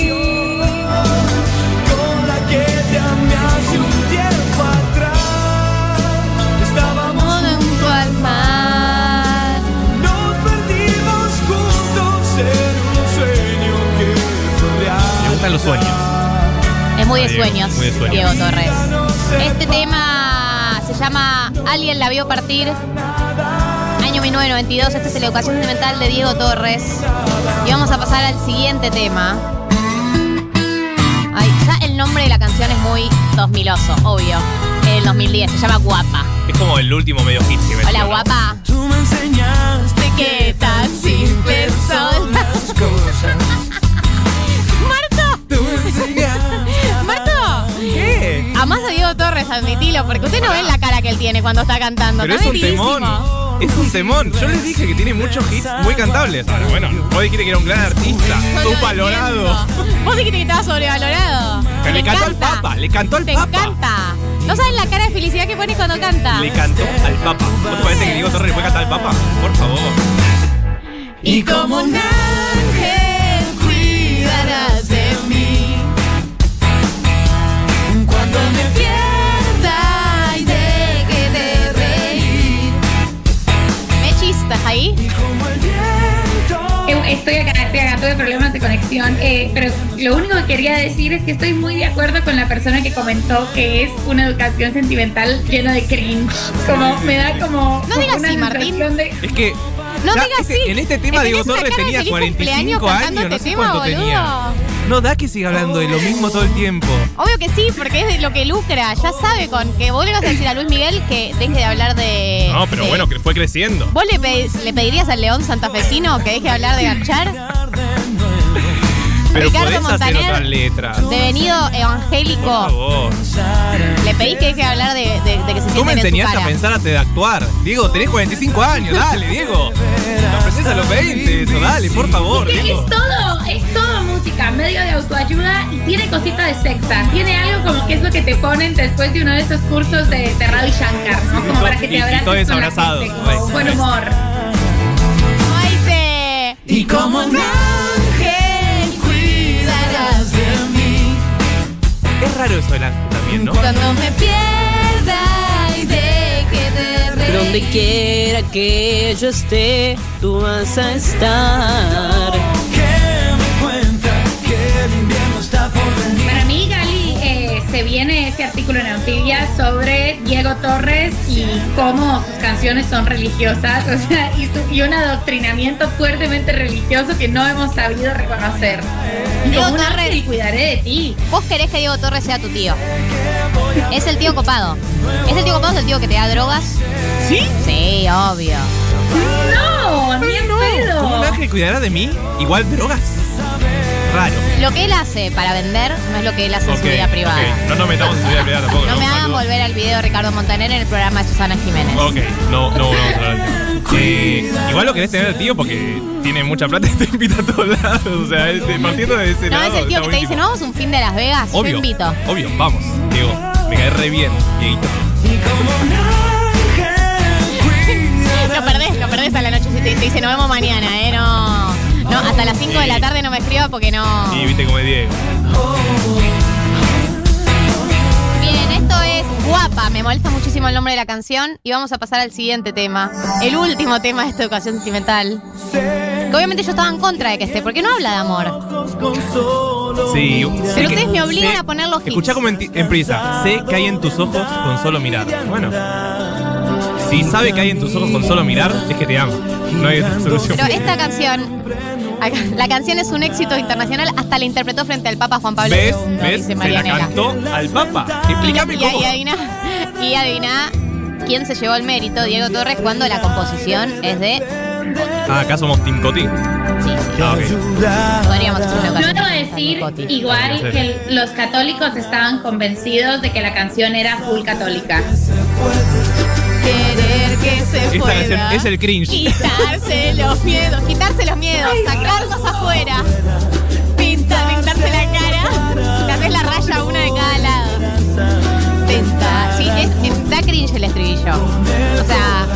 Los sueños. Es muy de Diego, sueños, muy de sueños. Diego Torres. Este tema se llama Alguien la vio partir. Año 1992. Este es la educación sentimental de Diego Torres. Y vamos a pasar al siguiente tema. Ay, ya el nombre de la canción es muy 2000oso, obvio. El 2010, se llama Guapa. Es como el último medio hit que me Hola, guapa. Tú me enseñaste ¿Qué tan simple son las cosas. Diego Torres, admitilo, porque usted no ve la cara que él tiene cuando está cantando. Pero es un temón. Es un temón. Yo les dije que tiene muchos hits muy cantables. Ahora, bueno, vos dijiste que era un gran artista. Subvalorado. Vos dijiste que estaba sobrevalorado. Le cantó al. Papa. Le cantó al Te Papa. encanta. ¿No sabes la cara de felicidad que pones cuando canta? Le cantó al Papa. ¿Vos te parece que Diego Torres le puede cantar al Papa? Por favor. Y como un Estoy acá, estoy acá, tuve problemas de conexión, eh, pero lo único que quería decir es que estoy muy de acuerdo con la persona que comentó que es una educación sentimental llena de cringe. Como me da como. No como digas una Martín. sensación de- Es que. No digas este- así. En este tema, Diego Torres tenía feliz 45 cumpleaños años. No este sé tema, cuánto boludo. tenía. No da que siga hablando de lo mismo todo el tiempo. Obvio que sí, porque es de lo que lucra. Ya sabe con que vos le vas a decir a Luis Miguel que deje de hablar de. No, pero de- bueno, que fue creciendo. ¿Vos le, pe- le pedirías al León Santafesino que deje de hablar de garchar? Pero Ricardo podés hacer Montaner, otras letras. Devenido Por evangélico, favor. le pedís que deje de hablar de, de- de que se Tú me sienten en su enseñaste a cara. pensar antes de actuar. Diego, tenés 45 años, dale, Diego. Lo aprendés a los 20, eso, dale, por favor, Es que Diego. es todo, es todo música, medio de autoayuda y tiene cosita de secta. Tiene algo como que es lo que te ponen después de uno de esos cursos de, de Ravi Shankar, ¿no? Como para que Y- te y abraces todos con la abrazados. gente, como buen humor. Y como un ángel cuidarás de mí. Es raro eso del ángel también, ¿no? Cuando me pierda y deje de reír. Donde quiera que yo esté, tú vas a estar. Se viene ese artículo en Anfibia sobre Diego Torres y cómo sus canciones son religiosas, o sea, y, su- y un adoctrinamiento fuertemente religioso que no hemos sabido reconocer. Y Diego como un Torres- ángel cuidaré de ti. Vos querés que Diego Torres sea tu tío. Es el tío copado. Es el tío copado, es el tío que te da drogas. ¿Sí? Sí, obvio. No, ni pedo. ¿Cómo un ángel cuidará de mí? Igual drogas. Raro. Lo que él hace para vender no es lo que él hace en su Ok, vida privada. ok. No nos metamos en su vida privada tampoco. No me hagan Saludos. volver al video de Ricardo Montaner en el programa de Susana Jiménez. Ok, no, no vamos a hablar del tema. Eh, igual lo querés tener al tío porque tiene mucha plata y te invita a todos lados. O sea, partiendo de ese No, lado. es el tío está que te dice, buenísimo. no vamos a un fin de Las Vegas, yo Obvio, invito. obvio, vamos, Diego. Me cae re bien, Dieguito. Lo perdés, lo perdés a la noche si te dice, nos vemos mañana, ¿eh? No, no hasta las 5 de la tarde no me escriba porque no... Y viste como es Diego. Bien, esto es Guapa. Me molesta muchísimo el nombre de la canción. Y vamos a pasar al siguiente tema. El último tema de esta educación sentimental. Que obviamente yo estaba en contra de que esté, porque no habla de amor. Sí. Pero ustedes me obligan a poner los hits. Escuchá como en- empieza. Sé que hay en tus ojos con solo mirar. Bueno. Si sabe que hay en tus ojos con solo mirar, es que te ama. No hay otra solución. Pero esta canción, la canción es un éxito internacional, hasta la interpretó frente al Papa Juan Pablo ¿Ves? II, ¿Ves? dice Se la Marianela. cantó al Papa. Y, Explícame y, cómo. y adivina, y adivina quién se llevó el mérito, Diego Torres, cuando la composición es de... Ah, acá somos Team Coti. Ah, ok. Podríamos hacer una Yo debo decir igual Sí. que los católicos estaban convencidos de que la canción era full católica. Querer que se Esta pueda. canción es el cringe. Quitarse los miedos, quitarse los miedos, sacarlos afuera. Pinta, pintarse la cara. Te haces la raya una de cada lado. Pinta. Sí, es, es- da cringe el estribillo. O sea,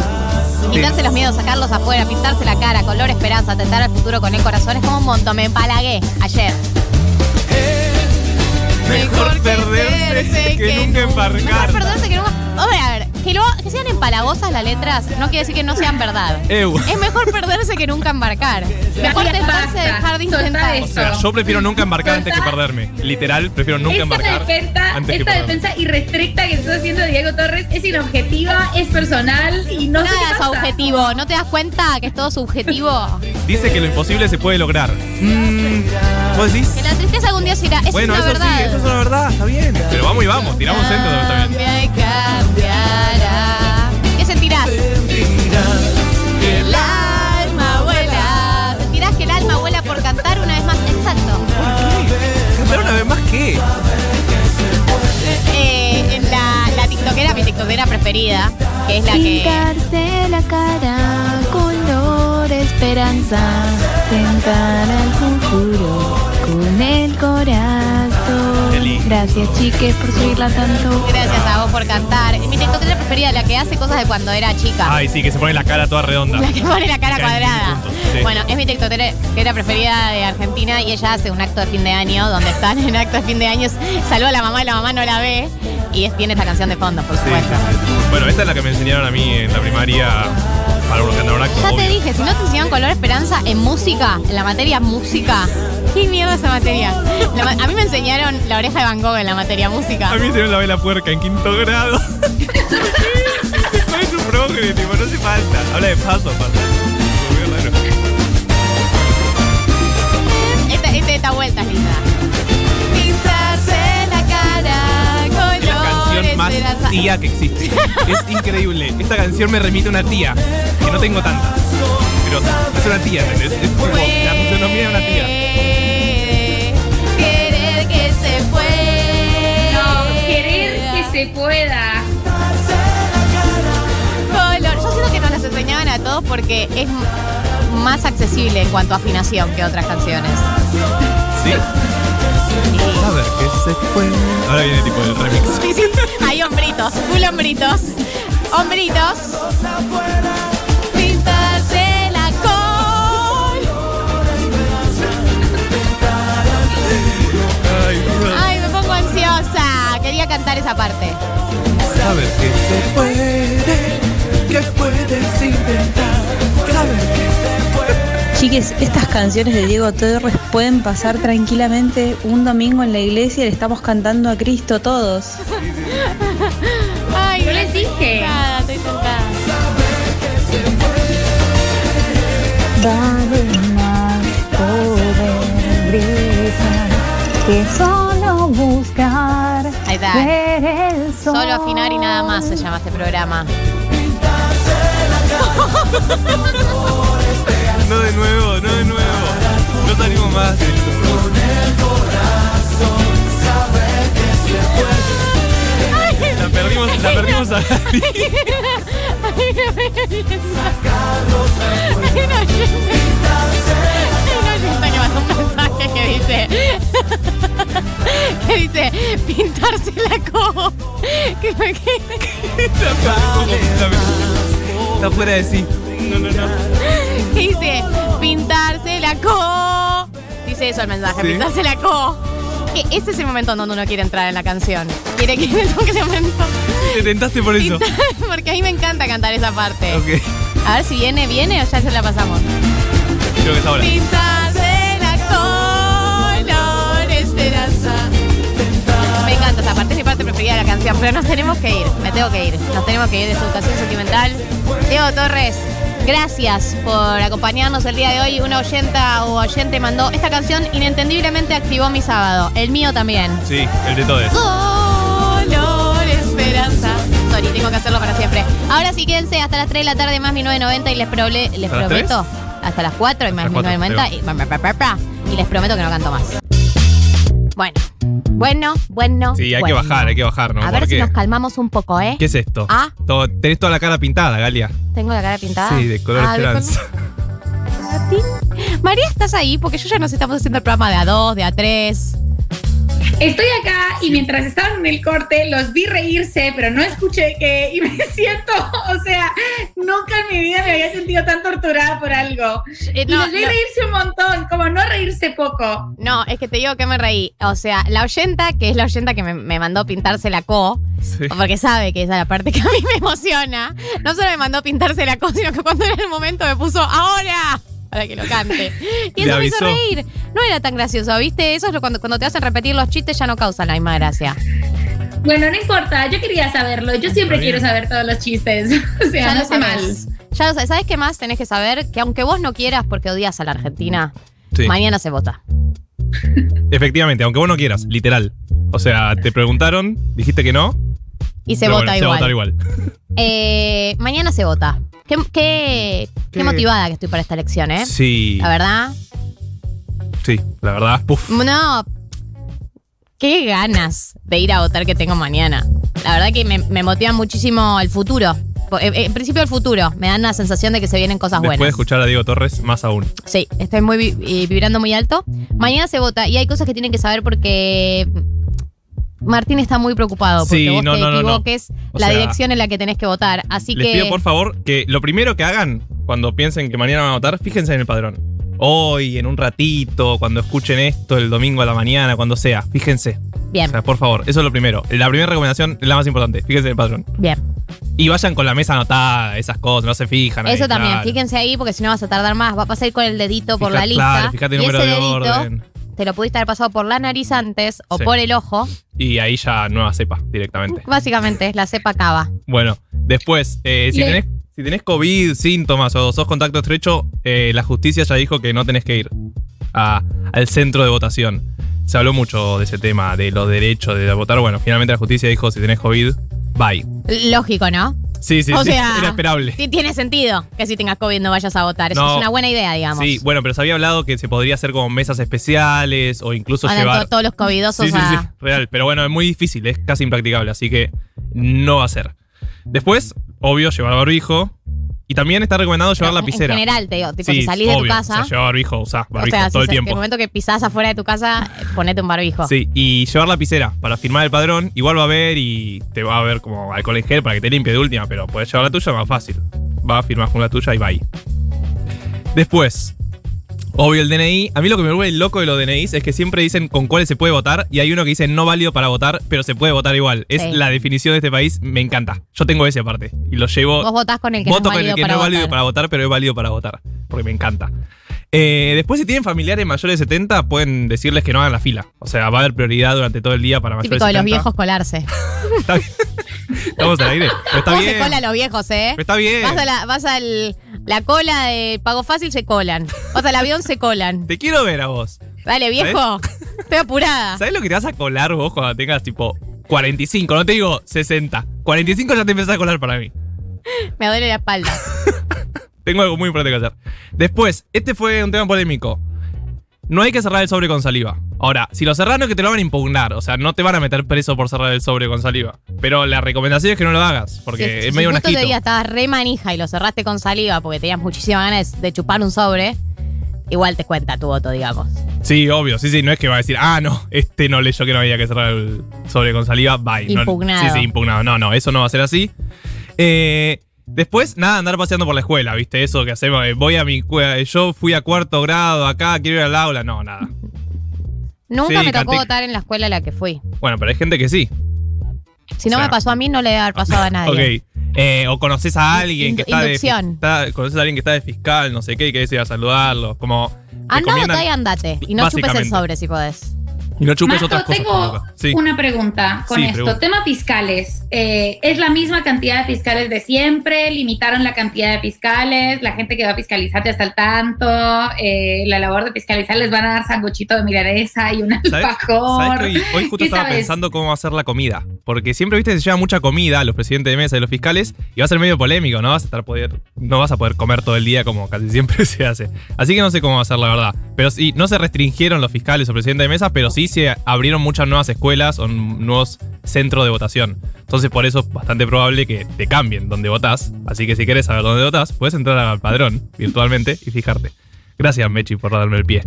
quitarse los miedos, sacarlos afuera, pintarse la cara, color esperanza, atentar al futuro con el corazón. Es como un montón. Me empalagué ayer. Mejor perderse que nunca embarcar. Mejor perderse que nunca. Hombre, a ver, que, lo, que sean empalagosas las letras no quiere decir que no sean verdad. Es mejor perderse que nunca embarcar. Mejor basta, dejar de intentar. eso. O sea, yo prefiero nunca embarcar antes que perderme. Literal, prefiero nunca esta embarcar defensa, antes esta defensa irrestricta que está haciendo Diego Torres es inobjetiva, es personal y no sé Nada qué es pasa. objetivo. ¿No te das cuenta que es todo subjetivo? Dice que lo imposible se puede lograr. Mm, ¿Vos decís? Que la tristeza algún día se irá. Eso Bueno, es eso una verdad. sí, eso es una verdad, está bien. Pero vamos y vamos, tiramos centro también. Cambia y cambiará. ¿Qué sentirás? Que el alma vuela. Sentirás que el alma vuela por cantar una vez más. Exacto. Cantar una vez más qué? Eh, en la, la tiktokera, mi tiktokera preferida, que es la que... Pintarse la cara, color esperanza, tentar al futuro con el corazón. Gracias chiques por subirla tanto. Gracias a vos por cantar. Mi tiktokera preferida, la que hace cosas de cuando era chica. Ay, sí, que se pone la cara toda redonda. La que pone la cara cuadrada. sí. Bueno, es mi tiktokera preferida de Argentina y ella hace un acto de fin de año donde están en acto de fin de año, saluda a la mamá y la mamá no la ve y es- tiene esta canción de fondo, por supuesto. sí, sí. Bueno, esta es la que me enseñaron a mí en la primaria para un acto. Ya te obvio. dije, si no te enseñaban color esperanza en música, en la materia música, ¿qué mierda esa materia? La a mí me enseñaron la oreja de Van Gogh en la materia música. A mí se me la vela puerca en quinto grado. ¿Cuál es su progre? Tipo, no hace falta. Habla de paso, paso. Muy raro. Esta, esta, esta vuelta es linda. Pintarse la cara, Es la color canción más tía que existe. Es increíble. Esta canción me remite a una tía, que no tengo tantas. Pero es una tía, ¿entendés? Es tipo, la fisonomía de una tía. Se pueda. Color. Yo siento que nos las enseñaban a todos porque es más accesible en cuanto a afinación que otras canciones. ¿Sí? A ver, ¿qué se puede? Ahora viene tipo el remix. Sí, sí. Hay hombritos, full hombritos. Hombritos. Quería cantar esa parte. Saber que se puede, que puedes intentar. Saber que se puede. Chiques, estas canciones de Diego Torres pueden pasar tranquilamente un domingo en la iglesia y le estamos cantando a Cristo todos. Ay, Yo les dije. tentada, estoy tentada. Dale más poder brillar, que solo buscar Solo afinar y nada más se llama este programa. No de nuevo, no de nuevo. No salimos más. Con el corazón sabe que se puede. La perdimos, la perdimos a Gali. que mandó un mensaje que dice que dice pintarse la co que me Está fuera de sí. No, no, no. que dice pintarse la co dice eso el mensaje Sí. pintarse la co que ese es el momento donde uno quiere entrar en la canción quiere que en ese momento Te tentaste por eso. porque a mí me encanta cantar esa parte Ok. a ver si viene viene o ya se la pasamos Creo que es ahora. Pintarse la canción, pero nos tenemos que ir, me tengo que ir, nos tenemos que ir de su educación sentimental. Diego Torres, gracias por acompañarnos el día de hoy. Una oyenta o oyente mandó esta canción inentendiblemente activó mi sábado, el mío también. Sí, el de todos. Color esperanza. Sorry, tengo que hacerlo para siempre. Ahora sí, quédense hasta las 3 de la tarde más mi 990 y les, proble- les ¿Hasta las prometo. Hasta las 4 y más Hasta mi las 990 y, y les prometo que no canto más. Bueno, bueno, bueno. Sí, hay bueno. que bajar, hay que bajar, ¿no? A ver si nos calmamos un poco, ¿eh? ¿Qué es esto? Ah. Todo- tenés toda la cara pintada, Galia. Tengo la cara pintada. Sí, de color Ah, esperanza. María, ¿estás ahí? Porque yo ya nos estamos haciendo el programa de A2, de A3. Estoy acá y mientras estaban en el corte los vi reírse, pero no escuché que y me siento, o sea, nunca en mi vida me había sentido tan torturada por algo. Eh, y los vi no. reírse un montón, como no reírse poco. No, es que te digo que me reí. O sea, la oyenta, que es la oyenta que me, me mandó pintarse la co, porque sabe que esa es la parte que a mí me emociona, no solo me mandó pintarse la co, sino que cuando era el momento me puso ¡Ahora! Para que lo cante. Y eso me hizo reír. No era tan gracioso, ¿viste? Eso es lo cuando, cuando te hacen repetir los chistes ya no causan la misma gracia. Bueno, no importa, yo quería saberlo, yo siempre quiero saber todos los chistes. o sea, ya no lo sé mal. sabes. Ya lo sabes. ¿Sabes qué más tenés que saber? Que aunque vos no quieras porque odias a la Argentina, Sí. mañana se vota. Efectivamente, aunque vos no quieras, literal. O sea, te preguntaron, dijiste que no. Y se vota bueno, igual. Se va a votar igual. Eh, mañana se vota. Qué, qué, motivada que estoy para esta elección, ¿eh? Sí. La verdad. Sí, la verdad, puf. No. Qué ganas de ir a votar que tengo mañana. La verdad que me, me motiva muchísimo el futuro. Po- eh, En principio el futuro. Me dan la sensación de que se vienen cosas Después de buenas. escuchar a Diego Torres, más aún. Sí, estoy muy vi- eh, vibrando muy alto. Mañana se vota y hay cosas que tienen que saber porque Martín está muy preocupado porque Sí, vos no, te no, no, no. equivoques O la sea, dirección en la que tenés que votar. Así Les que pido por favor que lo primero que hagan cuando piensen que mañana van a votar, fíjense en el padrón. Hoy, en un ratito, cuando escuchen esto, el domingo a la mañana, cuando sea, fíjense. Bien. O sea, por favor, eso es lo primero. La primera recomendación es la más importante, fíjense en el padrón. bien. Y vayan con la mesa anotada, esas cosas, no se fijan. ahí, Eso también, claro. fíjense ahí porque si no vas a tardar más. Va a pasar con el dedito por la lista. claro, fíjate el número de orden. Te lo pudiste haber pasado por la nariz antes o Sí. por el ojo. Y ahí ya nueva cepa directamente. Básicamente es la cepa cava. Bueno, después, eh, si, Le- tenés, si tenés COVID, síntomas o sos contacto estrecho, eh, la justicia ya dijo que no tenés que ir a- al centro de votación. Se habló mucho de ese tema, de los derechos de votar. Bueno, finalmente la justicia dijo, si tenés COVID, bye. Lógico, ¿no? Sí, sí, o sí, sea, era esperable. ti- Tiene sentido que si tengas COVID no vayas a votar. Eso No. es una buena idea, digamos. Sí, bueno, pero se había hablado que se podría hacer como mesas especiales o incluso Andan llevar... to- todos los covidosos Sí, sí, a. sí, real. Pero bueno, es muy difícil, es casi impracticable, así que no va a ser. Después, obvio, llevar barbijo. Y también está recomendado llevar Pero lapicera. En general, te digo, tipo, Sí, si salís de tu casa. O sea, llevar barbijo, usás o sea, todo si el se- en el tiempo. momento que pisás afuera de tu casa, ponete un barbijo. Sí, y llevar lapicera para firmar el padrón. Igual va a ver y te va a ver como alcohol en gel para que te limpie de última, pero puedes llevar la tuya más fácil. Va a firmar con la tuya y va ahí. Después, obvio el DNI. A mí lo que me vuelve loco de los DNIs es que siempre dicen con cuáles se puede votar y hay uno que dice no válido para votar, pero se puede votar igual. Es Sí. la definición de este país, me encanta. Yo tengo ese aparte y lo llevo. Vos votás con el que Voto no es con válido el que para no es votar. válido para votar, pero es válido para votar. Porque me encanta. Eh, después, si tienen familiares mayores de 70, pueden decirles que no hagan la fila. O sea, va a haber prioridad durante todo el día para mayores de de 70. los viejos colarse. Estamos al aire. Pero está ¿Cómo bien. se colan los viejos, eh? Pero está bien. Vas a la, vas al, la cola de pago fácil, se colan. Vas al avión, se colan. Te quiero ver a vos. Dale, viejo. Estoy apurada. ¿Sabes lo que te vas a colar vos cuando tengas tipo 45? No te digo 60. 45 ya te empezás a colar para mí. Me duele la espalda. Tengo algo muy importante que hacer. Después, este fue un tema polémico. No hay que cerrar el sobre con saliva. Ahora, si lo cerrás no es que te lo van a impugnar, o sea, no te van a meter preso por cerrar el sobre con saliva. Pero la recomendación es que no lo hagas, porque es si medio un asquito. día estabas re manija y lo cerraste con saliva porque tenías muchísimas ganas de chupar un sobre, igual te cuenta tu voto, digamos. Sí, obvio, sí, sí, no es que va a decir, ah, no, este no leyó que no había que cerrar el sobre con saliva, bye. No- Impugnado. sí, sí, impugnado. No, no, eso no va a ser así. Eh, después, nada, andar paseando por la escuela, ¿viste? Eso que hacemos, eh, voy a mi cue- yo fui a cuarto grado acá, quiero ir al aula, no, nada. Nunca Sí, me tocó canté- votar en la escuela a la que fui. Bueno, pero hay gente que sí. Si no O sea- me pasó a mí, no le debe haber pasado a nadie. Ok. Eh, o conoces a alguien que está de. está- conoces a alguien que está de fiscal, no sé qué, y querés ir a saludarlo. Como. Andá, recomiendan- votá y andate. Y no chupes el sobre si podés. Y no chupes Marco, otras cosas. tengo. Sí. una pregunta con Sí, esto. pregunta. Tema fiscales. Eh, ¿Es la misma cantidad de fiscales de siempre? ¿Limitaron la cantidad de fiscales? ¿La gente que va a fiscalizar ya está al tanto? Eh, ¿La labor de fiscalizar les van a dar sanguchito de milanesa y un alfajor? ¿Sabes hoy, hoy justo ¿Qué estaba sabes? pensando cómo hacer la comida? Porque siempre, viste, se lleva mucha comida a los presidentes de mesa y los fiscales y va a ser medio polémico, no vas a estar poder, no vas a poder comer todo el día como casi siempre se hace. Así que no sé cómo va a ser la verdad. Pero sí, no se restringieron los fiscales o presidentes de mesa, pero sí se abrieron muchas nuevas escuelas o nuevos centros de votación. Entonces por eso es bastante probable que te cambien donde votás. Así que si quieres saber dónde votás, puedes entrar al padrón virtualmente y fijarte. Gracias, Mechi, por darme el pie.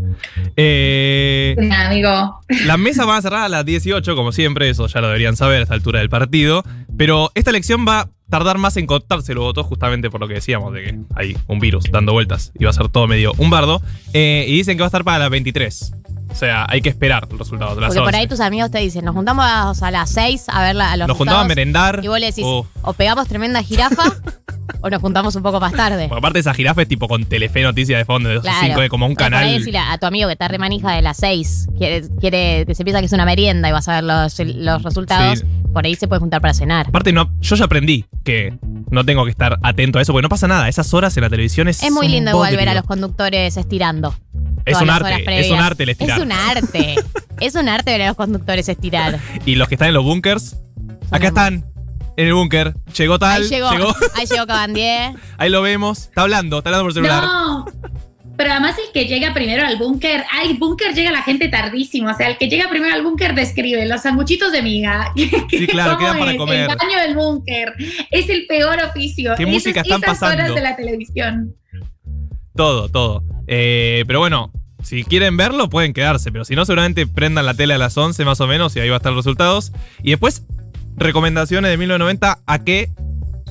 Eh, amigo. las mesas van a cerrar a las 18, como siempre, eso ya lo deberían saber a esta altura del partido. Pero esta elección va a tardar más en contarse los votos, justamente por lo que decíamos, de que hay un virus dando vueltas y va a ser todo medio un bardo. Eh, y dicen que va a estar para las 23. O sea, hay que esperar los resultados. Las Porque por 11. ahí tus amigos te dicen, nos juntamos a las 6 a ver la- a los Nos juntamos a resultados", merendar. Y vos le decís, o pegamos tremenda jirafa o nos juntamos un poco más tarde. Porque aparte esa jirafa es tipo con Telefe Noticias de fondo, de Claro. cinco, de como un ahí canal. decirle a tu amigo que está remanija de las 6, quiere, quiere que se piensa que es una merienda y vas a ver los, los resultados, Sí. por ahí se puede juntar para cenar. Aparte, no, yo ya aprendí que no tengo que estar atento a eso, porque no pasa nada. Esas horas en la televisión es. Es muy lindo igual ver a los conductores estirando. Es un arte, es un arte el estirar. Es un arte. es un arte ver a los conductores estirar. Y los que están en los bunkers, acá están, en el búnker. Llegó tal, ahí llegó, ahí llegó Cabandier. ahí lo vemos. Está hablando, está hablando por celular. No. Pero además el que llega primero al búnker, al búnker llega la gente tardísimo, o sea, el que llega primero al búnker describe los sanguchitos de miga. Sí, claro, ¿Cómo quedan para es? comer. El baño del búnker es el peor oficio. ¿Qué Esas- música están esas pasando? horas de la televisión. Todo, todo. Eh, pero bueno, si quieren verlo, pueden quedarse. Pero si no, seguramente prendan la tele a las 11 más o menos y ahí va a estar los resultados. Y después, recomendaciones de 1990 a qué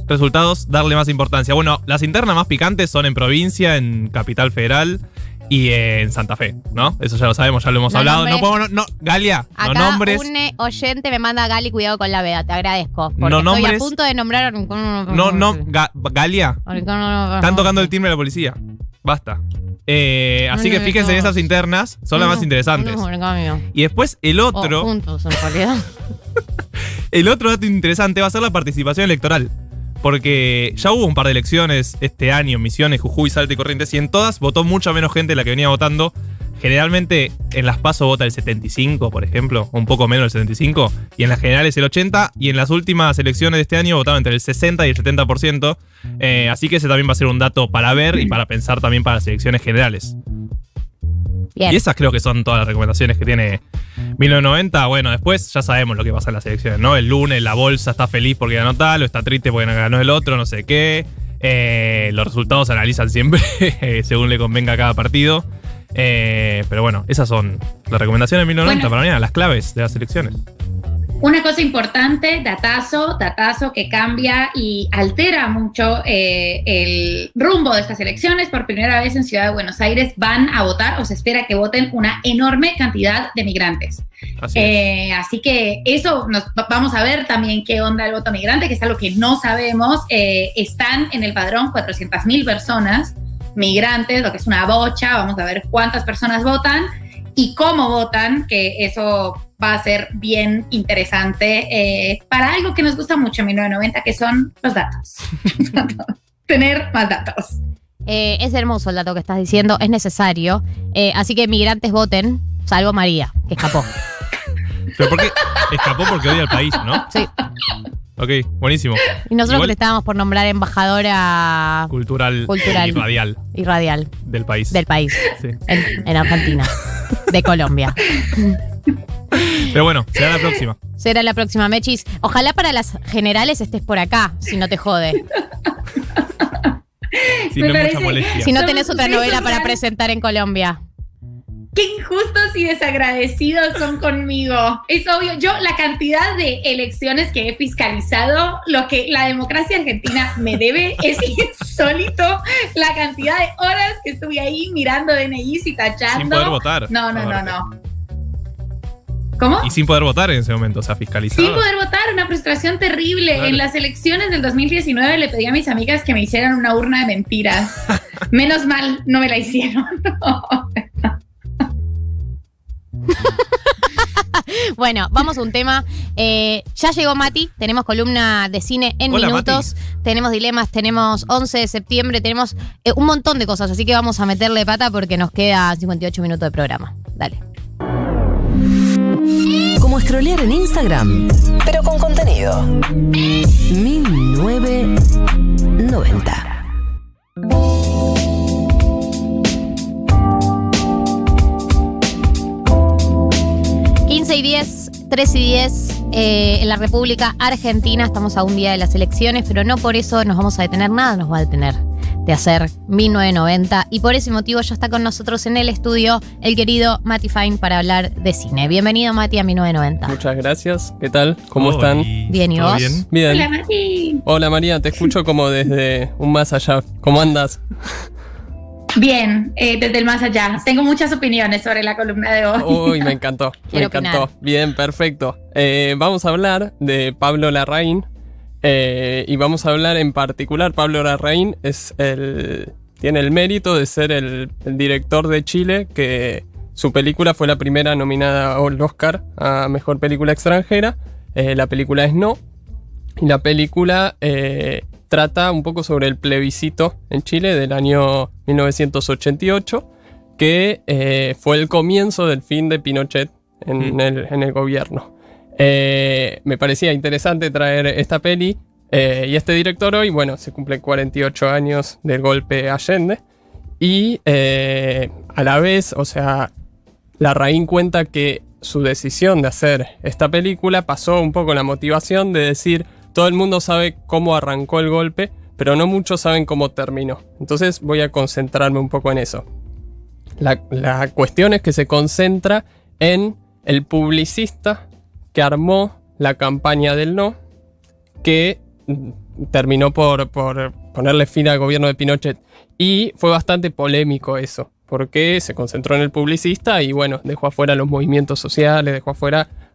resultados darle más importancia. Bueno, las internas más picantes son en provincia, en Capital Federal y en Santa Fe, ¿no? Eso ya lo sabemos, ya lo hemos No hablado. nombres. No podemos, no, no, Galia, Acá no nombres. un eh, oyente me manda Gali, cuidado con la veda, te agradezco. Porque No estoy nombres. a punto de nombrar. No, no, Ga- Galia. Están tocando el timbre de la policía. Basta. Eh, así No, que fíjense en esas internas, son las más interesantes. Y después el otro, Oh, juntos, en realidad. el otro dato interesante va a ser la participación electoral. Porque ya hubo un par de elecciones este año, Misiones, Jujuy, Salta y Corrientes, y en todas votó mucha menos gente de la que venía votando. Generalmente en las PASO vota el 75, por ejemplo, un poco menos del 75, y en las generales el 80, y en las últimas elecciones de este año votaba entre el 60 y el 70%. Eh, así que ese también va a ser un dato para ver y para pensar también para las elecciones generales. Bien. Y esas creo que son todas las recomendaciones que tiene 1990. Bueno, después ya sabemos lo que pasa en las elecciones, ¿no? El lunes la bolsa está feliz porque ganó tal, o está triste porque ganó el otro, no sé qué. Eh, los resultados se analizan siempre eh, según le convenga a cada partido. Eh, pero bueno, esas son las recomendaciones de 1990 Bueno. para mañana, las claves de las elecciones. Una cosa importante, datazo, datazo que cambia y altera mucho eh, el rumbo de estas elecciones. Por primera vez en Ciudad de Buenos Aires van a votar o se espera que voten una enorme cantidad de migrantes. Así. Eh, así que eso nos vamos a ver también qué onda el voto migrante, que es algo que no sabemos. Eh, están en el padrón 400 mil personas migrantes, lo que es una bocha. Vamos a ver cuántas personas votan y cómo votan, que eso va a ser bien interesante eh, para algo que nos gusta mucho en 1990, que son los datos. Tener más datos. Eh, es hermoso el dato que estás diciendo, es necesario. Eh, así que migrantes voten, salvo María, que escapó. Pero porque escapó porque odia al país, ¿no? Sí. Ok, buenísimo. Y nosotros Igual que le estábamos por nombrar embajadora cultural, Cultural. y radial y radial del país. del país, Sí. en, en Argentina. de Colombia. Pero bueno, será la próxima. Será la próxima, Mechis. Ojalá para las generales estés por acá, si no te jode. Si no mucha molestia. Si no tenés otra novela para presentar en Colombia. Qué injustos y desagradecidos son conmigo. Es obvio, yo la cantidad de elecciones que he fiscalizado, lo que la democracia argentina me debe es insólito. La cantidad de horas que estuve ahí mirando DNIs y tachando. Sin poder votar. No, no, no, no. ¿Cómo? Y sin poder votar en ese momento, o sea, fiscalizado. Sin poder votar, una frustración terrible. Claro. En las elecciones del 2019 le pedí a mis amigas que me hicieran una urna de mentiras. Menos mal, no me la hicieron. Bueno, vamos a un tema. Eh, ya llegó Mati, tenemos columna de cine en Hola, minutos, tenemos dilemas, tenemos 11 de septiembre, tenemos eh, un montón de cosas, así que vamos a meterle pata porque nos queda 58 minutos de programa. Dale. Como scrollear en Instagram, pero con contenido. 1990. Y 10, 3 y 10 eh, en la República Argentina. Estamos a un día de las elecciones, pero no por eso nos vamos a detener, nada nos va a detener de hacer 1990. Y por ese motivo ya está con nosotros en el estudio el querido Mati Fine para hablar de cine. Bienvenido, Mati, a 1990. Muchas gracias. ¿Qué tal? ¿Cómo están? Bien, ¿y ¿Todo vos? bien? Bien. Hola, Mati. Hola María, te escucho como desde un más allá. ¿Cómo andas? Bien, eh, desde el más allá. Tengo muchas opiniones sobre la columna de hoy. Uy, me encantó. me encantó. opinar. Bien, perfecto. Eh, vamos a hablar de Pablo Larraín. eh, y vamos a hablar en particular, Pablo Larraín es el, tiene el mérito de ser el, el director de Chile que su película fue la primera nominada al Oscar a Mejor Película Extranjera. Eh, la película es No. Y la película eh, trata un poco sobre el plebiscito en Chile del año 1988, que eh, fue el comienzo del fin de Pinochet en, Mm. el, en el gobierno. Eh, me parecía interesante traer esta peli eh, y este director hoy, bueno, se cumplen 48 años del golpe Allende. Y a la vez, o sea, Larraín cuenta que su decisión de hacer esta película pasó un poco la motivación de decir, todo el mundo sabe cómo arrancó el golpe, pero no muchos saben cómo terminó. Entonces voy a concentrarme un poco en eso. La, cuestión es que se concentra en el publicista que armó la campaña del no, que terminó por, por ponerle fin al gobierno de Pinochet. Y fue bastante polémico eso, porque se concentró en el publicista y bueno, dejó afuera los movimientos sociales, dejó afuera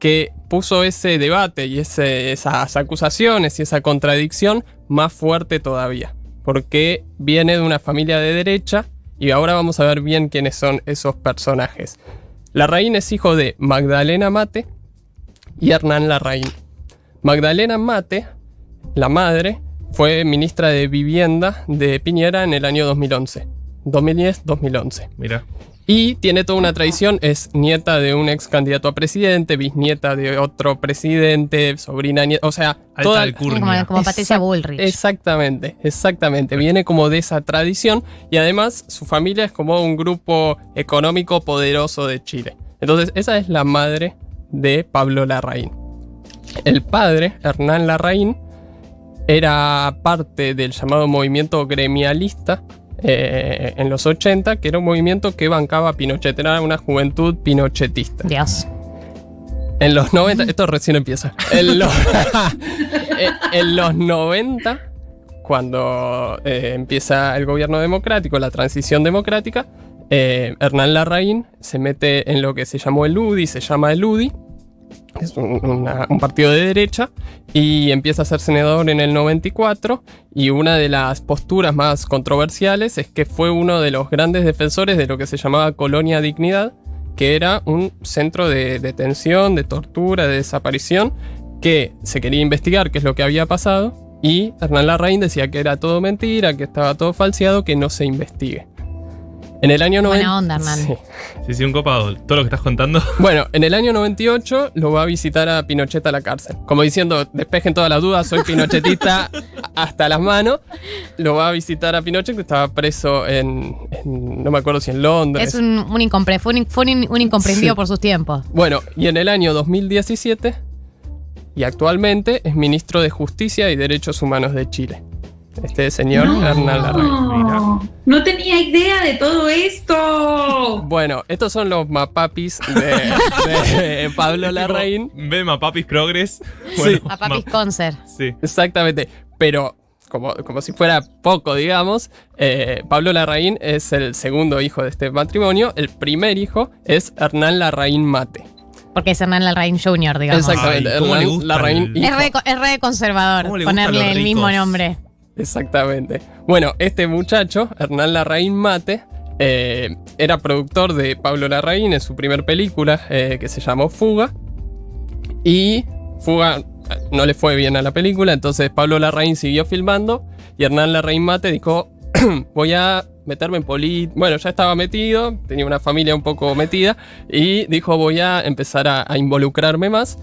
que puso ese debate y esas acusaciones y esa contradicción más fuerte todavía, porque viene de una familia de derecha y ahora vamos a ver bien quiénes son esos personajes. Larraín es hijo de Magdalena Mate y Hernán Larraín. Magdalena Mate, la madre, fue ministra de Vivienda de Piñera en el año 2011. 2010-2011. Mira. Y tiene toda una tradición, es nieta de un ex candidato a presidente, bisnieta de otro presidente, sobrina nieta, o sea, Alta toda alcurnia. Como, como Patricia Bullrich. Exactamente, exactamente. Viene como de esa tradición y además su familia es como un grupo económico poderoso de Chile. Entonces, esa es la madre de Pablo Larraín. El padre, Hernán Larraín, era parte del llamado movimiento gremialista eh, en los 80, que era un movimiento que bancaba a Pinochet, era una juventud pinochetista. Dios. En los 90, esto recién empieza. En los, en- en los 90, cuando eh, empieza el gobierno democrático, la transición democrática, eh, Hernán Larraín se mete en lo que se llamó el UDI, se llama el UDI, es un, partido de derecha, y empieza a ser senador en el 94, y una de las posturas más controversiales es que fue uno de los grandes defensores de lo que se llamaba Colonia Dignidad, que era un centro de detención, de tortura, de desaparición, que se quería investigar qué es lo que había pasado. Y Hernán Larraín decía que era todo mentira, que estaba todo falseado, que no se investigue. En el año 90. Buena onda, Hernán. Sí. Sí, sí, un copado. Todo lo que estás contando. Bueno, en el año 98 lo va a visitar a Pinochet a la cárcel. Como diciendo, despejen todas las dudas, soy pinochetista hasta las manos. Lo va a visitar a Pinochet, que estaba preso en, en- no me acuerdo si en Londres. Es un, un incompre- fue un, fue un- un incomprendido Sí. por sus tiempos. Bueno, y en el año 2017, y actualmente es ministro de Justicia y Derechos Humanos de Chile. Este señor No. Hernán Larraín. No tenía idea de todo esto. Bueno, estos son los mapapis de, de Pablo Larraín. Ve Mapapis Progress. Sí. A Papis Concert. Sí. Exactamente. Pero, como, como si fuera poco, digamos, eh, Pablo Larraín es el segundo hijo de este matrimonio. El primer hijo es Hernán Larraín Mate. Porque es Hernán Larraín Jr., digamos. Exactamente. Ay, ¿cómo le Hernán Larraín el- Es re, es re conservador ¿Cómo le gustan ponerle el mismo nombre. Exactamente. Bueno, este muchacho, Hernán Larraín Mate, eh, era productor de Pablo Larraín en su primer película eh, que se llamó Fuga. Y Fuga eh, no le fue bien a la película, entonces Pablo Larraín siguió filmando y Hernán Larraín Mate dijo, voy a meterme en política. Bueno, ya estaba metido, tenía una familia un poco metida y dijo, voy a empezar a, a involucrarme más.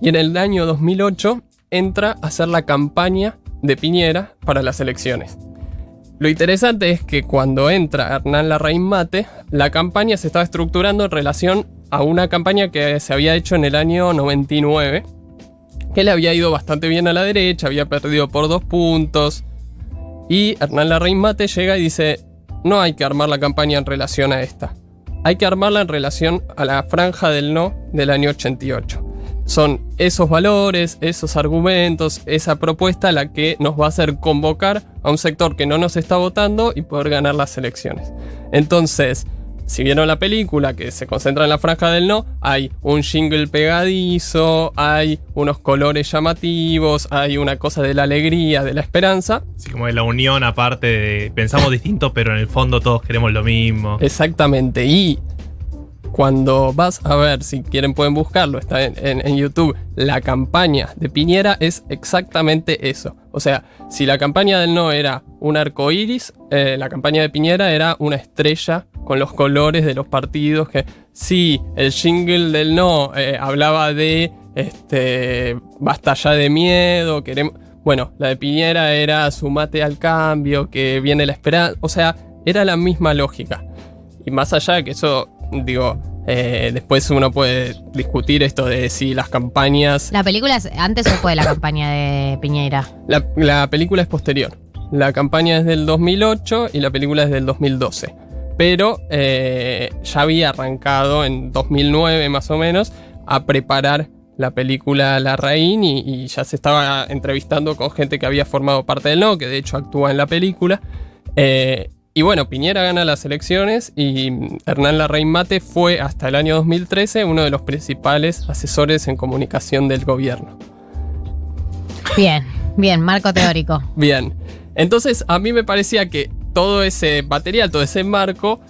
Y en el año 2008 entra a hacer la campaña de Piñera para las elecciones. Lo interesante es que cuando entra Hernán Larraín Mate, la campaña se estaba estructurando en relación a una campaña que se había hecho en el año 99, que le había ido bastante bien a la derecha, había perdido por dos puntos. Y Hernán Larraín Mate llega y dice, no hay que armar la campaña en relación a esta. Hay que armarla en relación a la franja del no del año 88. Son esos valores, esos argumentos, esa propuesta la que nos va a hacer convocar a un sector que no nos está votando y poder ganar las elecciones. Entonces, si vieron la película que se concentra en la franja del no, hay un jingle pegadizo, hay unos colores llamativos, hay una cosa de la alegría, de la esperanza. Así como de la unión aparte de pensamos distinto, pero en el fondo todos queremos lo mismo. Exactamente. Y cuando vas a ver, si quieren pueden buscarlo, está en, YouTube, la campaña de Piñera es exactamente eso. O sea, si la campaña del no era un arco iris, eh, la campaña de Piñera era una estrella con los colores de los partidos. Que si el jingle del no eh, hablaba de este basta ya de miedo, queremos. Bueno, la de Piñera era sumate al cambio, que viene la esperanza. O sea, era la misma lógica. Y más allá de que eso, digo, eh, después uno puede discutir esto de si las campañas. ¿La película es antes o de la campaña de Piñera? La, la película es posterior. La campaña es del 2008 y la película es del 2012. Pero eh, ya había arrancado en 2009 más o menos a preparar la película La Raín y, y ya se estaba entrevistando con gente que había formado parte del no, que de hecho actúa en la película. Eh, y bueno, Piñera gana las elecciones y Hernán Larraín Mate fue hasta el año 2013 uno de los principales asesores en comunicación del gobierno. Bien, bien, marco teórico. Bien, entonces a mí me parecía que todo ese material, todo ese marco,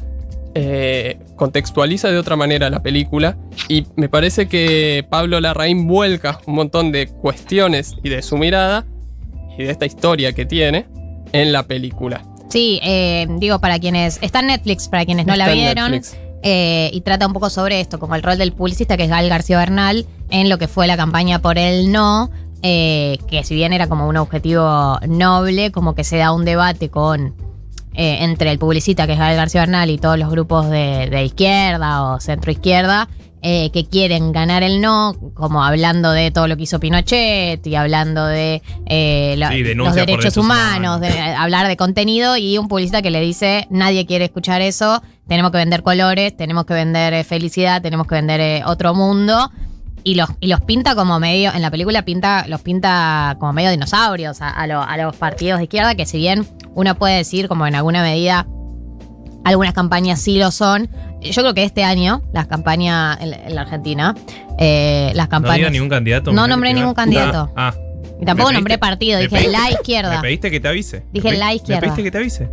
eh, contextualiza de otra manera la película y me parece que Pablo Larraín vuelca un montón de cuestiones y de su mirada y de esta historia que tiene en la película. Sí, eh, digo, para quienes. Está en Netflix, para quienes no Está la vieron. Eh, y trata un poco sobre esto, como el rol del publicista, que es Gal García Bernal, en lo que fue la campaña por el no. eh, que si bien era como un objetivo noble, como que se da un debate con. eh, entre el publicista, que es Gal García Bernal, y todos los grupos de, de izquierda o centro izquierda. Eh, que quieren ganar el no, como hablando de todo lo que hizo Pinochet y hablando de eh, Sí, los derechos humanos, de hablar de contenido y un publicista que le dice nadie quiere escuchar eso, tenemos que vender colores, tenemos que vender eh, felicidad, tenemos que vender eh, otro mundo y los, y los pinta como medio, en la película pinta, los pinta como medio dinosaurios a, a lo- a los partidos de izquierda, que si bien uno puede decir como en alguna medida algunas campañas sí lo son. Yo creo que este año, las campañas en, la- en la Argentina, eh, las No campañas. diga ningún candidato. No nombré ningún candidato. Ah, ah. Y tampoco ¿Me nombré pediste- partido, dije pediste- la izquierda. ¿Me pediste que te avise? Dije ¿Me pe- la izquierda. ¿Me pediste que te avise?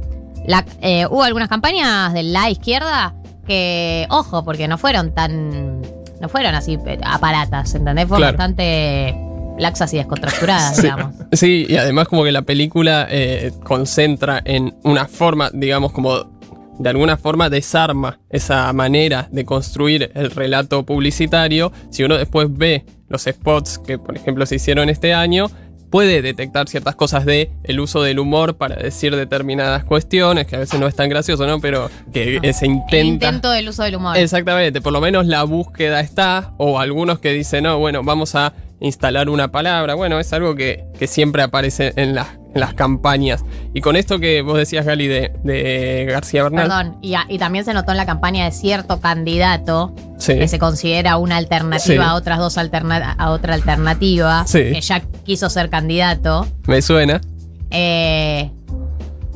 La- eh, hubo algunas campañas de la izquierda que, ojo, porque no fueron tan. No fueron así eh, aparatas, ¿entendés? Fueron Claro. bastante laxas y descontracturadas, Sí. digamos. Sí, y además como que la película eh, concentra en una forma, digamos, como de alguna forma desarma esa manera de construir el relato publicitario. Si uno después ve los spots que, por ejemplo, se hicieron este año, puede detectar ciertas cosas de el uso del humor para decir determinadas cuestiones, que a veces no es tan gracioso, ¿no? Pero que eh, se El intenta... intento del uso del humor. Exactamente, por lo menos la búsqueda está, o algunos que dicen, no, bueno, vamos a instalar una palabra, bueno, es algo que, que siempre aparece en las, las campañas. Y con esto que vos decías, Gali, de, de García Bernal. Perdón, y, a- y también se notó en la campaña de cierto candidato Sí. que se considera una alternativa Sí. a otras dos alterna a otra alternativa, Sí. que ya quiso ser candidato, Me suena. eh,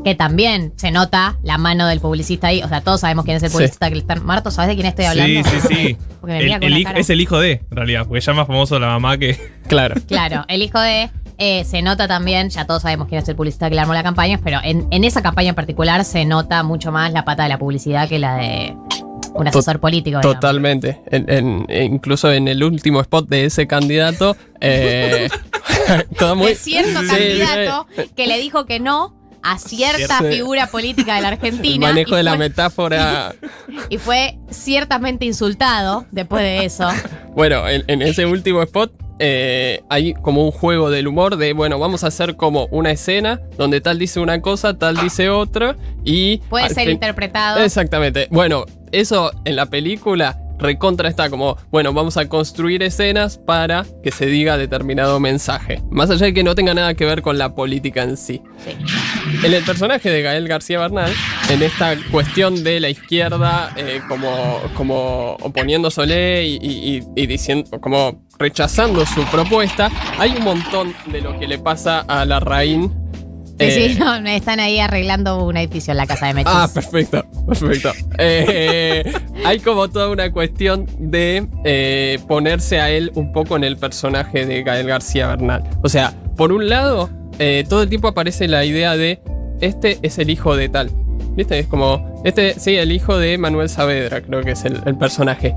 que también se nota la mano del publicista ahí. O sea, todos sabemos quién es el Sí. publicista que le están. Marto, ¿sabes de quién estoy hablando? Sí, sí, sí. Porque me El- el es el hijo de, en realidad, porque ya es más famoso la mamá que. Claro. Claro, el hijo de. Eh, se nota también, ya todos sabemos quién es el publicista que le armó la campaña, pero en, en esa campaña en particular se nota mucho más la pata de la publicidad que la de un asesor político. digamos. Totalmente. En- en- e incluso en el último spot de ese candidato, eh, todo muy... de cierto Sí, candidato sí. que le dijo que no a cierta Sí. figura política de la El Argentina. manejo y de la metáfora. Y fue ciertamente insultado después de eso. Bueno, en, en ese último spot eh, hay como un juego del humor de, bueno, vamos a hacer como una escena donde tal dice una cosa, tal dice otra y... Puede ser interpretado. Exactamente. Bueno, eso en la película recontra está como, bueno, vamos a construir escenas para que se diga determinado mensaje. Más allá de que no tenga nada que ver con la política en sí. En el personaje de Gael García Bernal, en esta cuestión de la izquierda eh, como, como oponiéndosele y, y- y- y diciendo, como rechazando su propuesta, hay un montón de lo que le pasa a la Raín. Sí, eh, sí, no, están ahí arreglando un edificio en la casa de Mechis. Ah, perfecto, perfecto. Eh, hay como toda una cuestión de eh, ponerse a él un poco en el personaje de Gael García Bernal. O sea, por un lado, eh, todo el tiempo aparece la idea de este es el hijo de tal. ¿Viste? Es como, este, sí, el hijo de Manuel Saavedra, creo que es el, el personaje.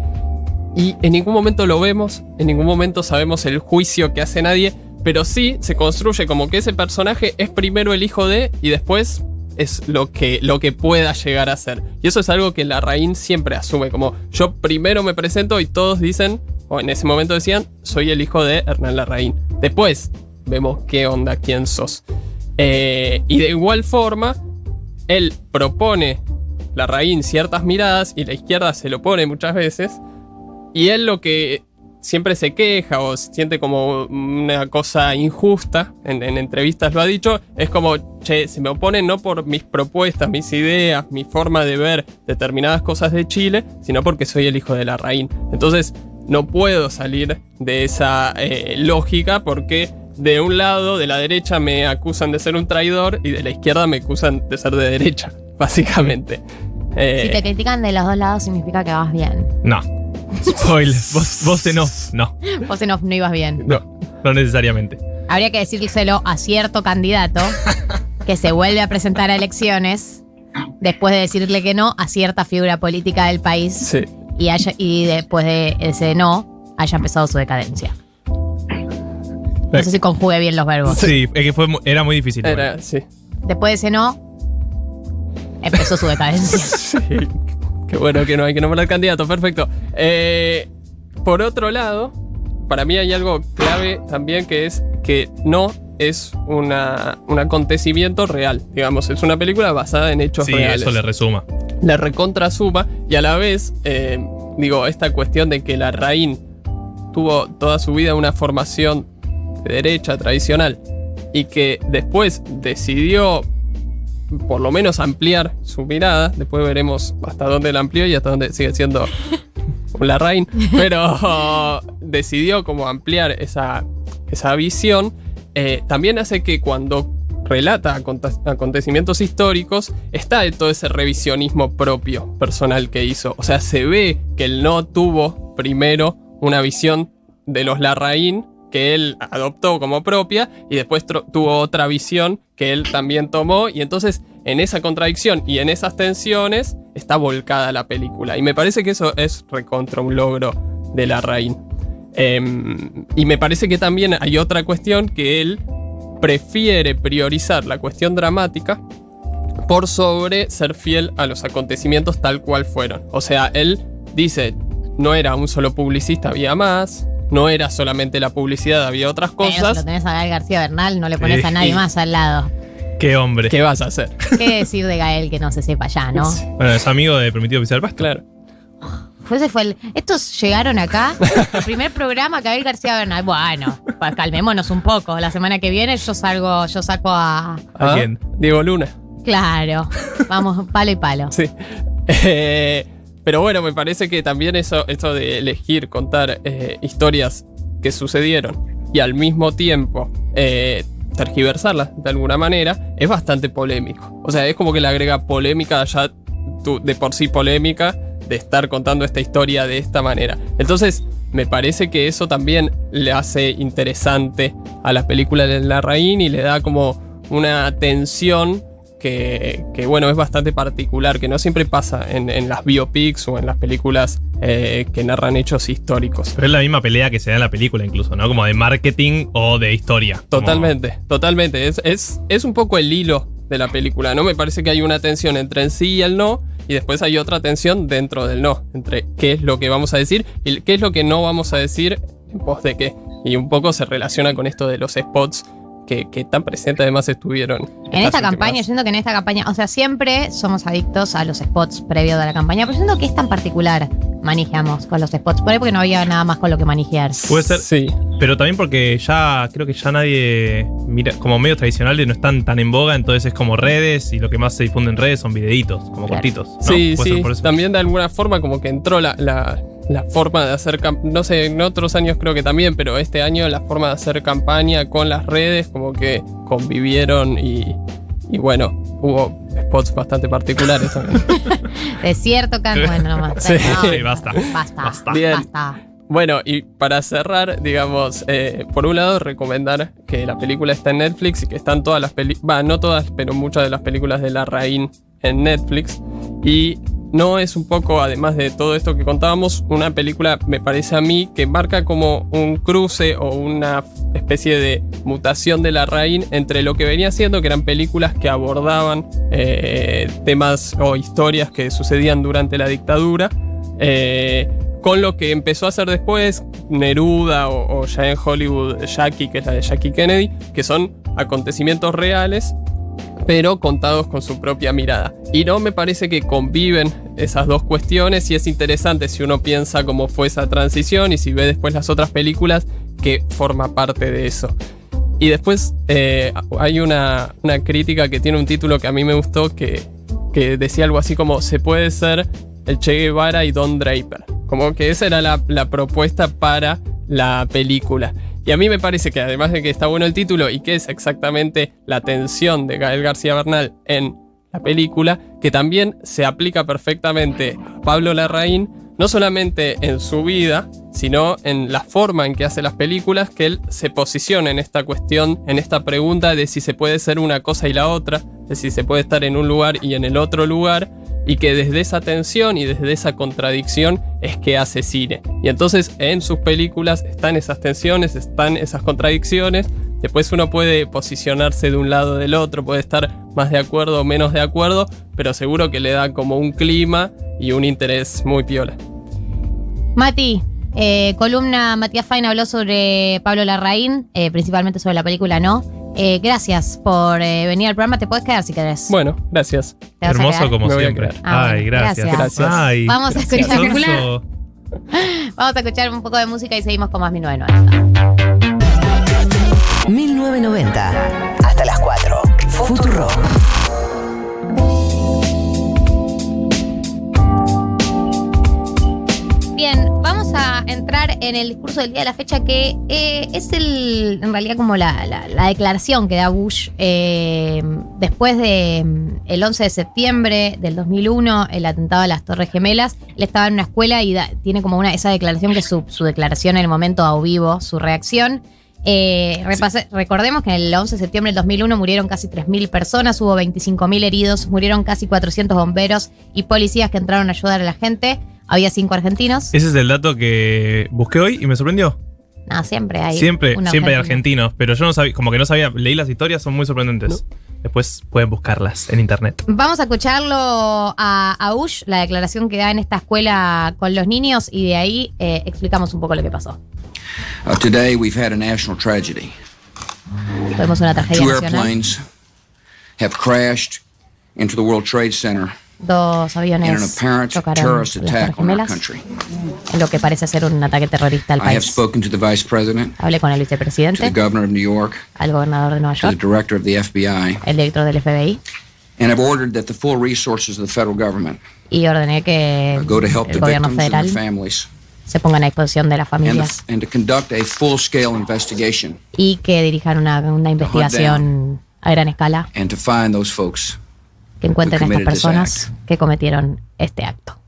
Y en ningún momento lo vemos, en ningún momento sabemos el juicio que hace nadie, pero sí se construye como que ese personaje es primero el hijo de y después es lo que, lo que pueda llegar a ser. Y eso es algo que Larraín siempre asume, como yo primero me presento y todos dicen, o en ese momento decían, soy el hijo de Hernán Larraín. Después vemos qué onda, quién sos. Eh, y de igual forma, él propone Larraín ciertas miradas y la izquierda se lo pone muchas veces. Y él lo que siempre se queja o siente como una cosa injusta, en, en entrevistas lo ha dicho, es como, che, se me oponen no por mis propuestas, mis ideas, mi forma de ver determinadas cosas de Chile, sino porque soy el hijo de la Larraín. Entonces, no puedo salir de esa eh, lógica porque de un lado, de la derecha, me acusan de ser un traidor y de la izquierda me acusan de ser de derecha, básicamente. Eh, Si te critican de los dos lados significa que vas bien. No. Spoiler. vos, vos en off. No. Vos en off no ibas bien. No. No necesariamente. Habría que decírselo a cierto candidato que se vuelve a presentar a elecciones después de decirle que no a cierta figura política del país Sí. y, haya- y después de ese no haya empezado su decadencia. No sé si conjugue bien los verbos. Sí, es que fue, era muy difícil. Era, sí. Después de ese no, empezó su decadencia. Sí, Qué bueno que no hay que nombrar candidato, perfecto. Eh, por otro lado, para mí hay algo clave también que es que no es una, un acontecimiento real. Digamos, es una película basada en hechos Sí, reales. eso le resuma. La recontra suma y a la vez, eh, digo, esta cuestión de que la Raín tuvo toda su vida una formación de derecha tradicional y que después decidió por lo menos ampliar su mirada, después veremos hasta dónde la amplió y hasta dónde sigue siendo un Larraín, pero decidió como ampliar esa, esa visión, eh, también hace que cuando relata aconte- acontecimientos históricos, está de todo ese revisionismo propio, personal que hizo. O sea, se ve que él no tuvo primero una visión de los Larraín que él adoptó como propia y después tuvo otra visión que él también tomó y entonces en esa contradicción y en esas tensiones está volcada la película. Y me parece que eso es recontra un logro de la Rain. Em, y me parece que también hay otra cuestión que él prefiere priorizar la cuestión dramática por sobre ser fiel a los acontecimientos tal cual fueron. O sea, él dice, no era un solo publicista, había más. No era solamente la publicidad, había otras Pero si cosas. lo tenés a Gael García Bernal, no le pones a nadie más al lado. Qué hombre. ¿Qué vas a hacer? ¿Qué decir de Gael que no se sepa ya, no? Bueno, es amigo de Permitido Pisar Pasto. Claro. Ese fue el. Estos llegaron acá. El primer programa, Gael García Bernal. Bueno, pues calmémonos un poco. La semana que viene yo salgo, yo saco a. ¿Ah? Diego Luna. Claro. Vamos, palo y palo. Sí. Eh, pero bueno, me parece que también eso, esto de elegir contar eh, historias que sucedieron y al mismo tiempo eh, tergiversarlas de alguna manera es bastante polémico. O sea, es como que le agrega polémica ya de por sí polémica de estar contando esta historia de esta manera. Entonces, me parece que eso también le hace interesante a la película de Larraín y le da como una tensión que, que, bueno, es bastante particular, que no siempre pasa en, en las biopics o en las películas eh, que narran hechos históricos. Pero es la misma pelea que se da en la película, incluso, ¿no? Como de marketing o de historia. Como- Totalmente, totalmente. Es, es, es un poco el hilo de la película, ¿no? Me parece que hay una tensión entre el sí y el no, y después hay otra tensión dentro del no, entre qué es lo que vamos a decir y qué es lo que no vamos a decir en pos de qué. Y un poco se relaciona con esto de los spots que, que tan presentes además estuvieron. En esta campaña, yo siento que en esta campaña, o sea, siempre somos adictos a los spots previos de la campaña, pero yo siento que es tan particular manejamos con los spots, por ahí porque no había nada más con lo que manejar. Puede ser. Sí. Pero también porque ya creo que ya nadie mira, como medios tradicionales no están tan en boga, entonces es como redes y lo que más se difunde en redes son videitos, como Claro. cortitos. ¿no? Sí, Puede ser sí. por eso. También de alguna forma como que entró la, la- la forma de hacer no sé, en otros años creo que también, pero este año la forma de hacer campaña con las redes como que convivieron y, y bueno, hubo spots bastante particulares también. Desierto, can, bueno, nomás. Sí. No, Sí, basta. Basta, Bien. basta. Bueno, y para cerrar, digamos, eh, por un lado recomendar que la película está en Netflix y que están todas las películas, va, no todas, pero muchas de las películas de La Rain en Netflix. Y no es un poco, además de todo esto que contábamos, una película, me parece a mí, que marca como un cruce o una especie de mutación de La Rain entre lo que venía siendo, que eran películas que abordaban eh, temas o historias que sucedían durante la dictadura. eh, con lo que empezó a hacer después Neruda o, o ya en Hollywood Jackie, que es la de Jackie Kennedy, que son acontecimientos reales, pero contados con su propia mirada. Y no me parece que conviven esas dos cuestiones y es interesante si uno piensa cómo fue esa transición y si ve después las otras películas que forma parte de eso. Y después eh, hay una, una crítica que tiene un título que a mí me gustó que, que decía algo así como se puede ser el Che Guevara y Don Draper. Como que esa era la, la propuesta para la película. Y a mí me parece que además de que está bueno el título y que es exactamente la tensión de Gael García Bernal en la película, que también se aplica perfectamente Pablo Larraín, no solamente en su vida, sino en la forma en que hace las películas, que él se posiciona en esta cuestión, en esta pregunta de si se puede ser una cosa y la otra, de si se puede estar en un lugar y en el otro lugar, y que desde esa tensión y desde esa contradicción es que hace cine. Y entonces en sus películas están esas tensiones, están esas contradicciones, después uno puede posicionarse de un lado o del otro, puede estar más de acuerdo o menos de acuerdo, pero seguro que le da como un clima y un interés muy piola. Mati, eh, columna Matías Fain habló sobre Pablo Larraín, eh, principalmente sobre la película No. Eh, gracias por eh, venir al programa. Te puedes quedar si querés. Bueno, gracias. ¿Te vas a Hermoso como Me siempre. Ah, Ay, gracias. gracias. Gracias. Ay, Vamos a escuchar-. Vamos a escuchar un poco de música y seguimos con más 1990. 1990. Hasta las 4. Futuro. Bien, vamos a entrar en el discurso del día de la fecha que eh, es el, en realidad como la, la- la declaración que da Bush eh, después de mm, el 11 de septiembre del 2001, el atentado a las Torres Gemelas. Él estaba en una escuela y da- tiene como una esa declaración que es su, su declaración en el momento a vivo, su reacción. Eh, repase- Recordemos que el 11 de septiembre del 2001 murieron casi 3.000 personas, hubo 25.000 heridos, murieron casi 400 bomberos y policías que entraron a ayudar a la gente. Había cinco argentinos. Ese es el dato que busqué hoy y me sorprendió. No, siempre hay. siempre, siempre hay argentino. argentinos, pero yo no sabía, como que no sabía, leí las historias, son muy sorprendentes. Después pueden buscarlas en internet. Vamos a escucharlo a, a Ush, la declaración que da en esta escuela con los niños, y de ahí eh, explicamos un poco lo que pasó. Uh, today we've had a national tragedy. Tuvimos una tragedia Two nacional. airplanes have crashed into the World Trade Center Dos aviones chocaron las Torres Gemelas, en lo que parece ser un ataque terrorista al I have país. spoken to the Vice President, Hablé con el vicepresidente, al gobernador de Nueva York, el director del FBI, and have ordered that the full resources of the federal government y ordené que go to help el the gobierno victims and their federal families se pongan a disposición de las and, familias the, and to conduct a full-scale investigation y que dirijan una, una investigación a gran escala. and to find those folks que encuentren a estas personas que cometieron este acto.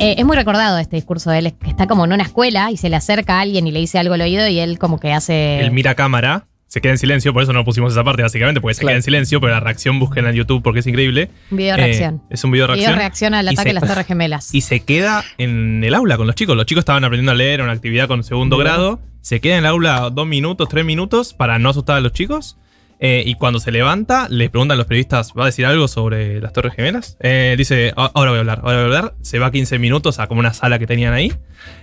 Eh, es muy recordado este discurso de él, que está como en una escuela y se le acerca a alguien y le dice algo al oído y él como que hace... Él mira a cámara, se queda en silencio, por eso no pusimos esa parte, básicamente, porque se queda en silencio, pero la reacción busquen en YouTube porque es increíble. Un video Eh, reacción. es un video Video reacción. reacción al ataque se- de las Torres Gemelas. Y se queda en el aula con los chicos. Los chicos estaban aprendiendo a leer una actividad con segundo Bien. grado. Se queda en el aula dos minutos, tres minutos para no asustar a los chicos. Eh, y cuando se levanta, le preguntan a los periodistas, ¿va a decir algo sobre las Torres Gemelas? Eh, dice, "Ah, ahora voy a hablar, ahora voy a hablar. Se va 15 minutos a como una sala que tenían ahí.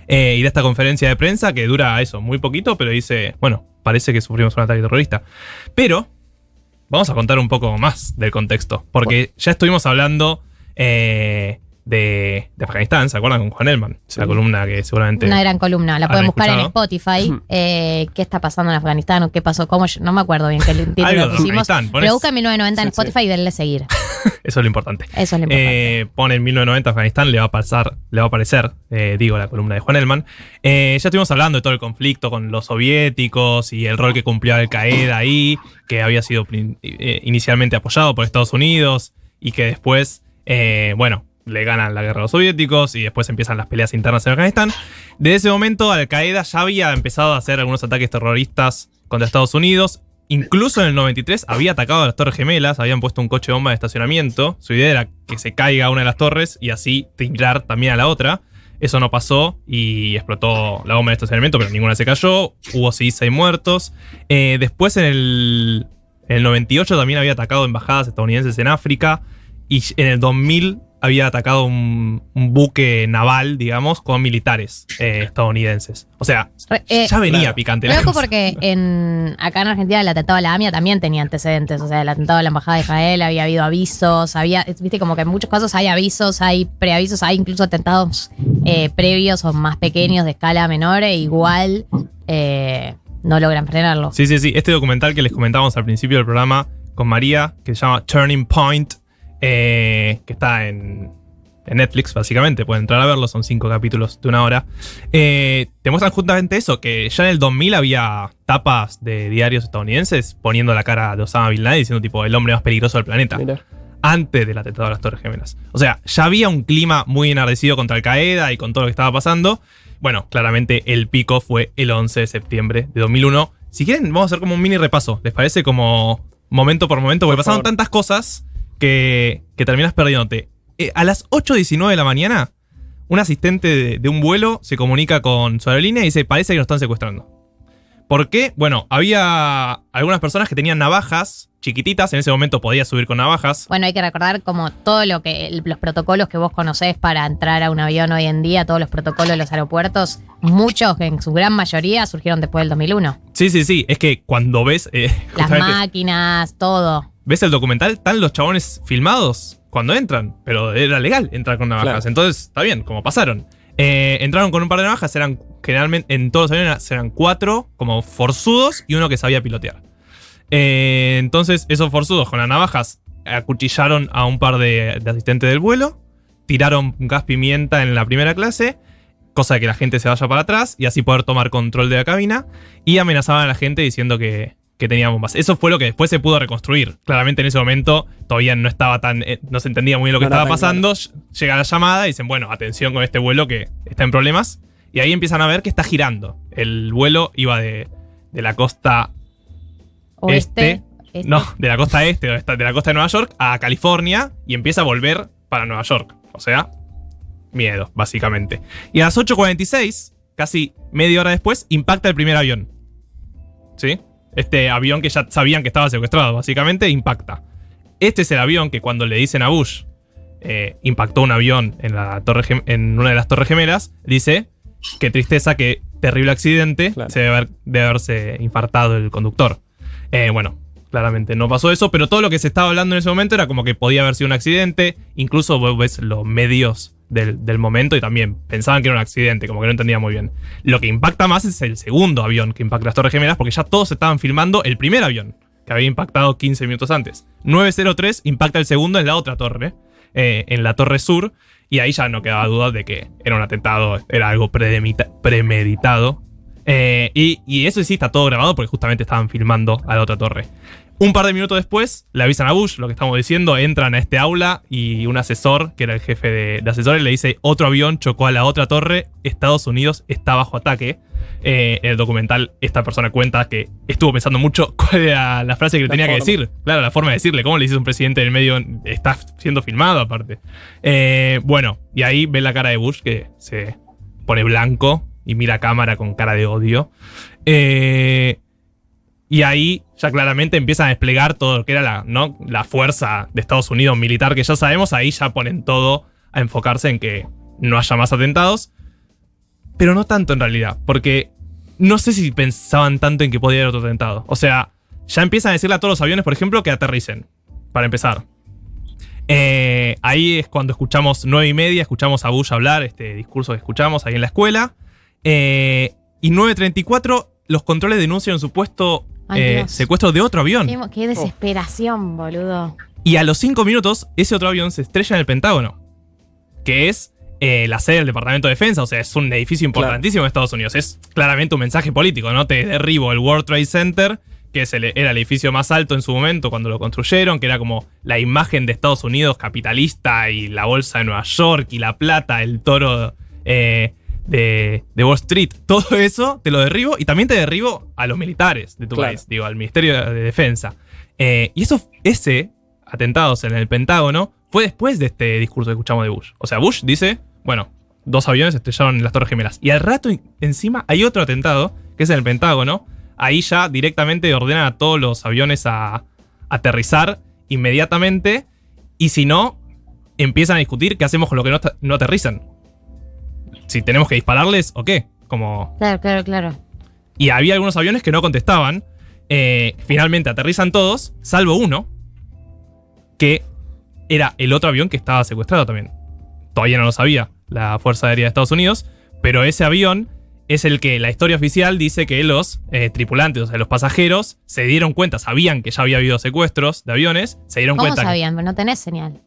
Eh, y da esta conferencia de prensa que dura eso, muy poquito, pero dice, bueno, parece que sufrimos un ataque terrorista. Pero vamos a contar un poco más del contexto. Porque ya estuvimos hablando eh, de, de Afganistán, ¿se acuerdan? Con Juan Elman. La columna que seguramente. Una gran columna, la pueden ¿Habrán buscar en? Spotify. Eh, ¿Qué está pasando en Afganistán o qué pasó? ¿Cómo? No me acuerdo bien qué título de pusimos. Pero busca 1990 en Sí, sí. Spotify y denle seguir. Eso es lo importante. Eso es lo importante. Eh, pone en 1990 Afganistán, le va a pasar, le va a aparecer, eh, digo, la columna de Juan Elman. Eh, ya estuvimos hablando de todo el conflicto con los soviéticos y el rol que cumplió Al Qaeda ahí, que había sido eh, inicialmente apoyado por Estados Unidos y que después, eh, bueno, le ganan la guerra a los soviéticos y después empiezan las peleas internas en Afganistán. Desde ese momento, Al Qaeda ya había empezado a hacer algunos ataques terroristas contra Estados Unidos. Incluso en el 93 había atacado a las Torres Gemelas, habían puesto un coche bomba de estacionamiento. Su idea era que se caiga una de las torres y así tirar también a la otra. Eso no pasó y explotó la bomba de estacionamiento, pero ninguna se cayó. Hubo seis muertos. Eh, después en el, en el 98 también había atacado embajadas estadounidenses en África. Y en el 2000 había atacado un, un buque naval, digamos, con militares eh, estadounidenses. O sea, Re- eh, ya venía claro. picante la Loco cosa. porque en, acá en Argentina el atentado a la AMIA también tenía antecedentes. O sea, el atentado a la Embajada de Israel había habido avisos, había, viste, como que en muchos casos hay avisos, hay preavisos, hay incluso atentados eh, previos o más pequeños de escala menor e igual eh, no logran frenarlo. Sí, sí, sí. Este documental que les comentábamos al principio del programa con María, que se llama Turning Point, eh, que está en, en Netflix, básicamente. Pueden entrar a verlo, son cinco capítulos de una hora. Eh, te muestran justamente eso, que ya en el 2000 había tapas de diarios estadounidenses poniendo la cara de Osama Bin Laden diciendo tipo el hombre más peligroso del planeta. Antes del atentado a las Torres Gemelas. O sea, ya había un clima muy enardecido contra Al Qaeda y con todo lo que estaba pasando. Bueno, claramente el pico fue el 11 de septiembre de 2001. Si quieren, vamos a hacer como un mini repaso. ¿Les parece como momento por momento? Porque Por pasaron favor. tantas cosas que, que terminas perdiéndote. Eh, a las 8.19 de la mañana, un asistente de, de un vuelo se comunica con su aerolínea y dice, parece que nos están secuestrando. ¿Por qué? Bueno, había algunas personas que tenían navajas chiquititas. En ese momento podías subir con navajas. Bueno, hay que recordar como todo lo que los protocolos que vos conocés para entrar a un avión hoy en día, todos los protocolos de los aeropuertos, muchos en su gran mayoría surgieron después del 2001. Sí, sí, sí. Es que cuando ves. eh, Las máquinas, todo. Ves el documental, están los chabones filmados cuando entran. Pero era legal entrar con navajas. Claro. Entonces, está bien, como pasaron. Eh, entraron con un par de navajas, eran generalmente en todos los aviones eran cuatro como forzudos y uno que sabía pilotear. Eh, entonces, esos forzudos con las navajas acuchillaron a un par de, de asistentes del vuelo, tiraron gas pimienta en la primera clase, cosa de que la gente se vaya para atrás y así poder tomar control de la cabina, y amenazaban a la gente diciendo que, que tenía bombas. Eso fue lo que después se pudo reconstruir. Claramente en ese momento todavía no estaba tan. eh, no se entendía muy bien lo que No estaba pasando. Llega la llamada y dicen, bueno, atención con este vuelo que está en problemas. Y ahí empiezan a ver que está girando. El vuelo iba de, de la costa Oeste. este, este. no, de la costa este, de la costa de Nueva York a California y empieza a volver para Nueva York. O sea, miedo, básicamente. Y a las 8.46, casi media hora después, impacta el primer avión. ¿Sí? Este avión que ya sabían que estaba secuestrado, básicamente, impacta. Este es el avión que cuando le dicen a Bush, eh, impactó un avión en, la torre gem- en una de las torres gemelas, dice, qué tristeza, qué terrible accidente, se debe, haber- debe haberse infartado el conductor. Eh, bueno, claramente no pasó eso, pero todo lo que se estaba hablando en ese momento era como que podía haber sido un accidente, incluso vos ves los medios del, momento y también pensaban que era un accidente, como que no entendía muy bien. Lo que impacta más es el segundo avión que impacta las Torres Gemelas, porque ya todos estaban filmando el primer avión, que había impactado 15 minutos antes. 903 impacta el segundo en la otra torre, eh, en la torre sur, y ahí ya no quedaba duda de que era un atentado, era algo premeditado. Eh, y, y eso sí está todo grabado porque justamente estaban filmando a la otra torre. Un par de minutos después le avisan a Bush, lo que estamos diciendo, entran a este aula y un asesor, que era el jefe de, de asesores, le dice, otro avión chocó a la otra torre, Estados Unidos está bajo ataque. Eh, en el documental esta persona cuenta que estuvo pensando mucho cuál era la frase que le La tenía que decir. Claro, la forma de decirle, ¿cómo le dices a un presidente del medio? Está siendo filmado aparte. Eh, bueno, y ahí ve la cara de Bush que se pone blanco y mira a cámara con cara de odio. Eh, y ahí ya claramente empiezan a desplegar todo lo que era la, ¿no? la fuerza de Estados Unidos militar que ya sabemos. Ahí ya ponen todo a enfocarse en que no haya más atentados. Pero no tanto en realidad, porque no sé si pensaban tanto en que podía haber otro atentado. O sea, ya empiezan a decirle a todos los aviones, por ejemplo, que aterricen. Para empezar. Eh, ahí es cuando escuchamos nueve y media, escuchamos a Bush hablar, este discurso que escuchamos ahí en la escuela. Eh, y 9.34, los controles denuncian un supuesto Ay, eh, secuestro de otro avión. Qué, qué desesperación, boludo. Y a los 5 minutos, ese otro avión se estrella en el Pentágono. Que es eh, la sede del Departamento de Defensa. O sea, es un edificio importantísimo en Estados Unidos. Es claramente un mensaje político, ¿no? Te derribo el World Trade Center, que es el- era el edificio más alto en su momento cuando lo construyeron, que era como la imagen de Estados Unidos capitalista y la bolsa de Nueva York y la plata, el toro eh, de, de Wall Street. Todo eso te lo derribo y también te derribo a los militares de tu Claro. país, digo, al Ministerio de Defensa. Eh, y eso, ese atentados en el Pentágono fue después de este discurso que escuchamos de Bush. O sea, Bush dice, bueno, dos aviones estrellaron en las Torres Gemelas. Y al rato en- encima hay otro atentado, que es en el Pentágono. Ahí ya directamente ordenan a todos los aviones a aterrizar inmediatamente. Y si no, empiezan a discutir qué hacemos con lo que no, no aterrizan. Si tenemos que dispararles o qué. Como Claro, claro, claro. y había algunos aviones que no contestaban. Eh, finalmente aterrizan todos, salvo uno, que era el otro avión que estaba secuestrado también. Todavía no lo sabía la Fuerza Aérea de Estados Unidos, pero ese avión es el que la historia oficial dice que los eh, tripulantes, o sea, los pasajeros, se dieron cuenta, sabían que ya había habido secuestros de aviones, se dieron ¿Cómo cuenta. que- sabían? No tenés señal.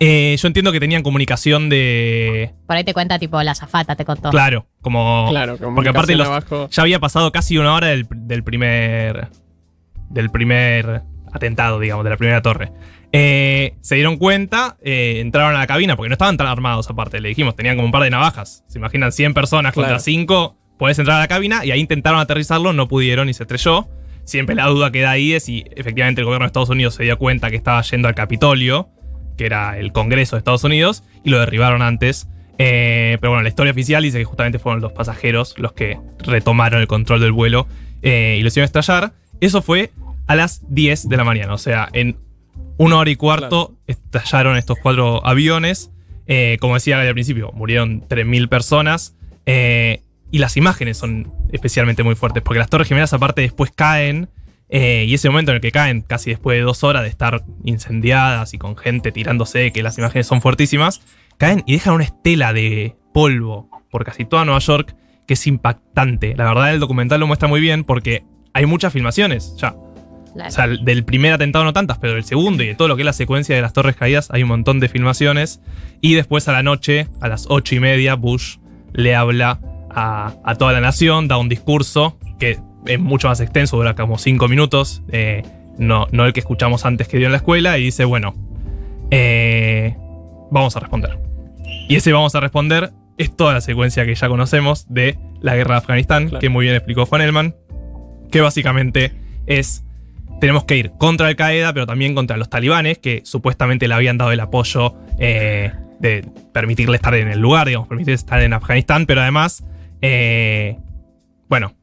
Eh, yo entiendo que tenían comunicación de, Por ahí te cuenta, tipo, la zafata te contó. Claro, como. Claro, porque aparte los- abajo. ya había pasado casi una hora del, del primer. Del primer atentado, digamos, de la primera torre. Eh, se dieron cuenta, eh, entraron a la cabina, porque no estaban tan armados aparte, le dijimos, tenían como un par de navajas. Se imaginan 100 personas contra Claro. 5, podés entrar a la cabina y ahí intentaron aterrizarlo, no pudieron y se estrelló. Siempre la duda queda ahí de si efectivamente el gobierno de Estados Unidos se dio cuenta que estaba yendo al Capitolio, que era el Congreso de Estados Unidos, y lo derribaron antes. Eh, pero bueno, la historia oficial dice que justamente fueron los pasajeros los que retomaron el control del vuelo eh, y lo hicieron estallar. Eso fue a las 10 de la mañana, o sea, en una hora y cuarto estallaron estos cuatro aviones. Eh, como decía al principio, murieron 3.000 personas. y las imágenes son especialmente muy fuertes, porque las Torres Gemelas aparte después caen. Eh, y ese momento en el que caen, casi después de dos horas de estar incendiadas y con gente tirándose, que las imágenes son fuertísimas, caen y dejan una estela de polvo por casi toda Nueva York, que es impactante. La verdad, el documental lo muestra muy bien porque hay muchas filmaciones ya. O sea, del primer atentado no tantas, pero del segundo y de todo lo que es la secuencia de las torres caídas hay un montón de filmaciones. Y después a la noche, a las ocho y media, Bush le habla a, a toda la nación, da un discurso que es mucho más extenso, dura como cinco minutos, eh, no, no el que escuchamos antes que dio en la escuela, y dice, bueno, eh, vamos a responder. Y ese vamos a responder es toda la secuencia que ya conocemos de la guerra de Afganistán, que muy bien explicó Juan Elman, que básicamente es tenemos que ir contra Al Qaeda, pero también contra los talibanes, que supuestamente le habían dado el apoyo eh, de permitirle estar en el lugar, digamos, permitirle estar en Afganistán, pero además, eh, bueno,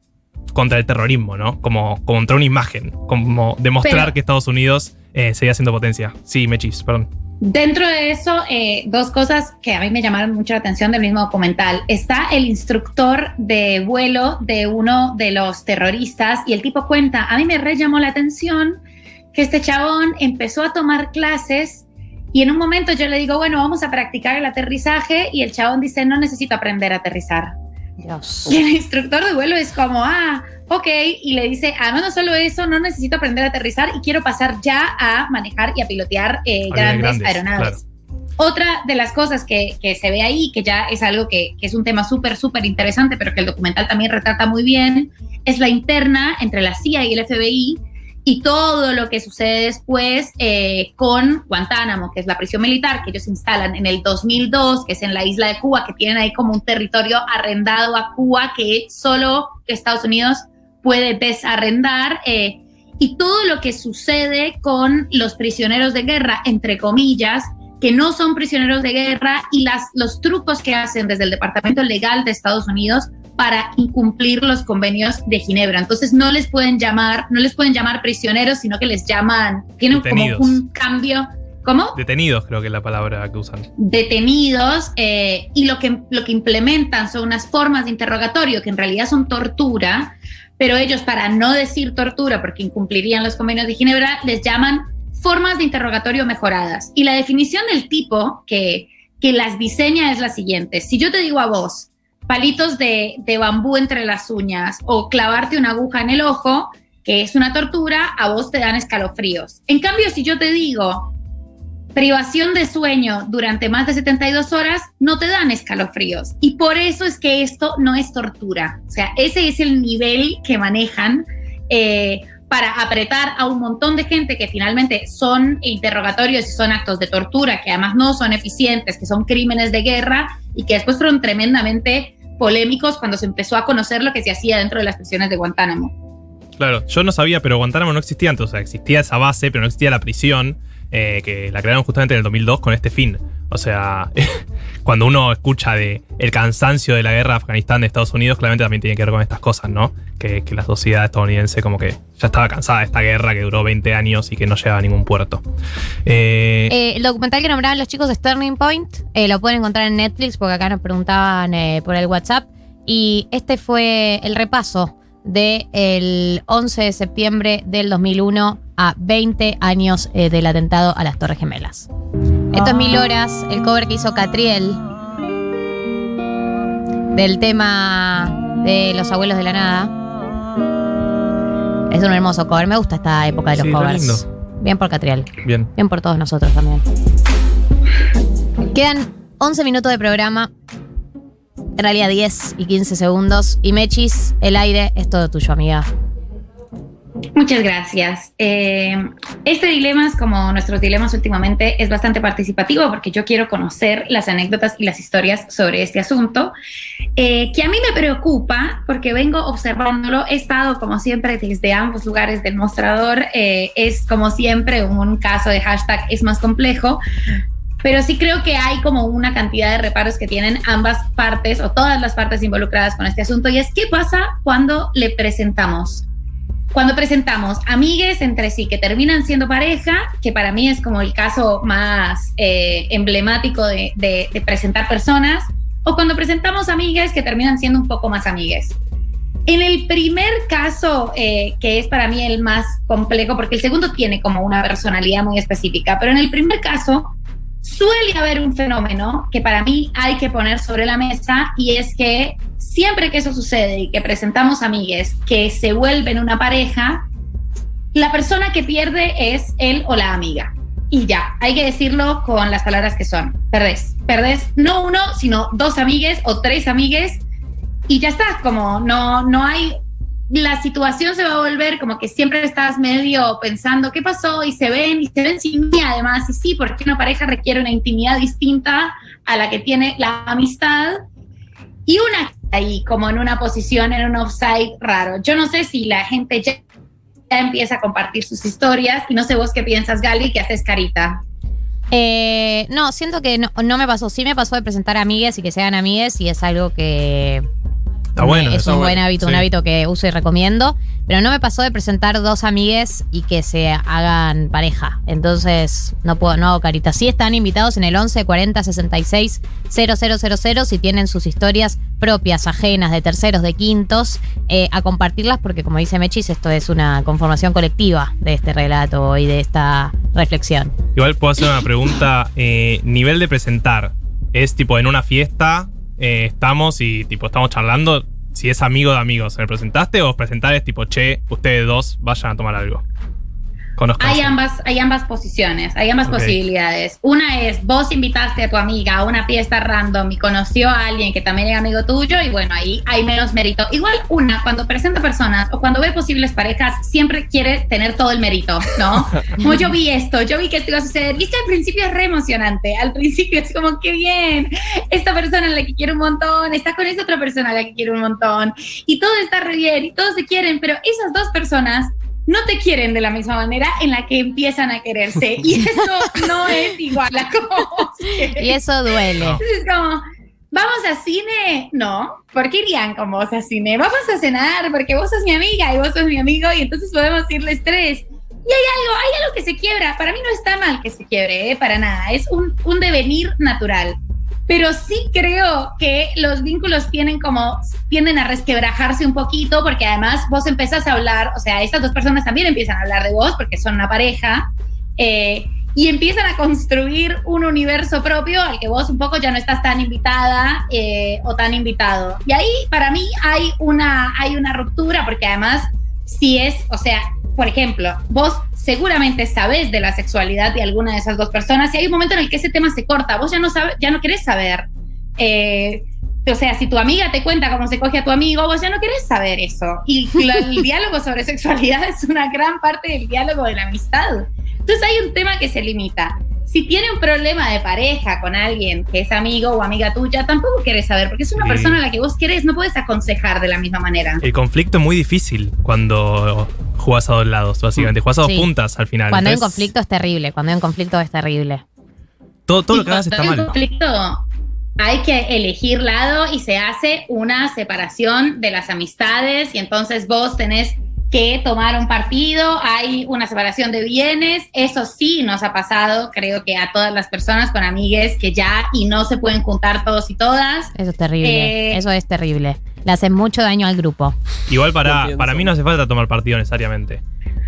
contra el terrorismo, ¿no? Como contra una imagen, como demostrar Pero- que Estados Unidos eh, seguía siendo potencia. Sí, Mechis, perdón. Dentro de eso, eh, dos cosas que a mí me llamaron mucho la atención del mismo documental. Está el instructor de vuelo de uno de los terroristas y el tipo cuenta, a mí me re llamó la atención que este chabón empezó a tomar clases y en un momento yo le digo, bueno, vamos a practicar el aterrizaje y el chabón dice, no necesito aprender a aterrizar. Y el instructor de vuelo es como, ah, ok, y le dice, ah, no, no solo eso, no necesito aprender a aterrizar y quiero pasar ya a manejar y a pilotear eh, grandes, grandes, aeronaves. Otra de las cosas que, que se ve ahí, que ya es algo que, que es un tema súper, súper interesante, pero que el documental también retrata muy bien, es la interna entre la CIA y el FBI y todo lo que sucede después eh, con Guantánamo, que es la prisión militar que ellos instalan en el 2002, que es en la isla de Cuba, que tienen ahí como un territorio arrendado a Cuba que solo Estados Unidos puede desarrendar. eh, y todo lo que sucede con los prisioneros de guerra, entre comillas, que no son prisioneros de guerra y las, los trucos que hacen desde el Departamento Legal de Estados Unidos para incumplir los convenios de Ginebra. Entonces no les pueden llamar, no les pueden llamar prisioneros, sino que les llaman, tienen Detenidos. como un cambio. ¿Cómo? Detenidos, creo que es la palabra que usan. detenidos eh, y lo que, lo que implementan son unas formas de interrogatorio que en realidad son tortura, pero ellos para no decir tortura porque incumplirían los convenios de Ginebra les llaman formas de interrogatorio mejoradas. Y la definición del tipo que, que las diseña es la siguiente. Si yo te digo a vos, palitos de, bambú entre las uñas o clavarte una aguja en el ojo, que es una tortura, a vos te dan escalofríos. En cambio, si yo te digo, privación de sueño durante más de 72 horas no te dan escalofríos. Y por eso es que esto no es tortura. O sea, ese es el nivel que manejan eh, para apretar a un montón de gente que finalmente son interrogatorios y son actos de tortura, que además no son eficientes, que son crímenes de guerra y que después fueron tremendamente polémicos cuando se empezó a conocer lo que se hacía dentro de las prisiones de Guantánamo. Claro, yo no sabía, pero Guantánamo no existía antes. O sea, existía esa base, pero no existía la prisión, eh, que la crearon justamente en el 2002 con este fin. O sea, cuando uno escucha de el cansancio de la guerra de Afganistán de Estados Unidos, claramente también tiene que ver con estas cosas, ¿no? Que, que la sociedad estadounidense como que ya estaba cansada de esta guerra que duró 20 años y que no llegaba a ningún puerto. Eh, Eh, el documental que nombraban los chicos de Turning Point eh, lo pueden encontrar en Netflix porque acá nos preguntaban por el WhatsApp. Y este fue el repaso del 11 de septiembre del 2001 a 20 años del atentado a las Torres Gemelas. Esto es Mil Horas, el cover que hizo Catriel del tema de Los Abuelos de la Nada. Es un hermoso cover, me gusta esta época de los Sí, covers. lindo. Bien por Catriel. bien. Bien por todos nosotros también. Quedan 11 minutos de programa. En realidad 10 y 15 segundos. Y Mechis, el aire es todo tuyo, amiga. Muchas gracias. Eh, este dilema, como nuestros dilemas últimamente, es bastante participativo porque yo quiero conocer las anécdotas y las historias sobre este asunto, eh, que a mí me preocupa porque vengo observándolo. He estado, como siempre, desde ambos lugares del mostrador. Eh, es, como siempre, un caso de hashtag es más complejo. Pero sí creo que hay como una cantidad de reparos que tienen ambas partes o todas las partes involucradas con este asunto. Y es qué pasa cuando le presentamos cuando presentamos amigues entre sí que terminan siendo pareja, que para mí es como el caso más eh, emblemático de, de- de presentar personas, o cuando presentamos amigues que terminan siendo un poco más amigues. En el primer caso, eh, que es para mí el más complejo, porque el segundo tiene como una personalidad muy específica, pero en el primer caso suele haber un fenómeno que para mí hay que poner sobre la mesa y es que siempre que eso sucede y que presentamos amigues que se vuelven una pareja, la persona que pierde es él o la amiga. Y ya, hay que decirlo con las palabras que son. Perdés. Perdés no uno, sino dos amigues o tres amigues y ya está, como no, no hay, la situación se va a volver como que siempre estás medio pensando qué pasó y se ven y se ven sin mí además y sí, porque una pareja requiere una intimidad distinta a la que tiene la amistad y una ahí como en una posición, en un offside raro. Yo no sé si la gente ya, empieza a compartir sus historias y no sé vos qué piensas, Gali, que haces carita. Eh, no, siento que no, no me pasó. Sí me pasó de presentar amigues y que sean amigues y es algo que Está bueno. es está un bueno. buen hábito, un hábito que uso y recomiendo. Pero no me pasó de presentar dos amigues y que se hagan pareja. Entonces, no puedo, no hago carita. Sí están invitados en el 11 40 66 0000 si tienen sus historias propias, ajenas, de terceros, de quintos, eh, a compartirlas porque, como dice Mechis, esto es una conformación colectiva de este relato y de esta reflexión. Igual puedo hacer una pregunta. eh, nivel de presentar. ¿Es tipo en una fiesta? Eh, estamos y tipo estamos charlando. Si es amigo de amigos, ¿me presentaste? O presentar es tipo, che, ustedes dos vayan a tomar algo. Hay ambas, hay ambas posiciones, hay ambas posibilidades. Una es, vos invitaste a tu amiga a una fiesta random y conoció a alguien que también era amigo tuyo y bueno, ahí hay menos mérito. Igual una, cuando presenta personas o cuando ve posibles parejas, siempre quiere tener todo el mérito, ¿no? Como yo vi esto, yo vi que esto iba a suceder. Que al principio es re emocionante. Al principio es como, qué bien, esta persona a la que quiero un montón, está con esa otra persona a la que quiero un montón. Y todo está re bien y todos se quieren, pero esas dos personas no te quieren de la misma manera en la que empiezan a quererse. Y eso no es igual a como. Y eso duele. Es como, ¿vamos a cine? No. ¿Por qué irían con vos a cine? Vamos a cenar porque vos sos mi amiga y vos sos mi amigo y entonces podemos irles tres. Y hay algo, hay algo que se quiebra. Para mí no está mal que se quiebre, ¿eh? para nada. Es un, un devenir natural. Pero sí creo que los vínculos tienen como, tienden a resquebrajarse un poquito porque además vos empezás a hablar, o sea, estas dos personas también empiezan a hablar de vos porque son una pareja. eh, y empiezan a construir un universo propio al que vos un poco ya no estás tan invitada eh, o tan invitado. Y ahí para mí hay una, hay una ruptura porque además si es, o sea, por ejemplo, vos seguramente sabés de la sexualidad de alguna de esas dos personas y hay un momento en el que ese tema se corta, vos ya no, sabes, ya no querés saber. Eh, o sea, si tu amiga te cuenta cómo se coge a tu amigo, vos ya no querés saber eso. Y el diálogo sobre sexualidad es una gran parte del diálogo de la amistad. Entonces hay un tema que se limita. Si tiene un problema de pareja con alguien que es amigo o amiga tuya, tampoco querés saber, porque es una Sí. persona a la que vos querés, no puedes aconsejar de la misma manera. El conflicto es muy difícil cuando jugás a dos lados, básicamente. Jugás a dos Sí. puntas al final. Cuando hay un conflicto es terrible. Cuando hay un conflicto es terrible. Todo, todo lo que hagas cuando está hay un mal. conflicto, hay que elegir lado y se hace una separación de las amistades y entonces vos tenés que tomar un partido, hay una separación de bienes, eso sí nos ha pasado, creo que a todas las personas con amigues que ya y no se pueden juntar todos y todas. Eso es terrible. Eh, Eso es terrible. Le hace mucho daño al grupo. Igual para, para mí no hace falta tomar partido necesariamente.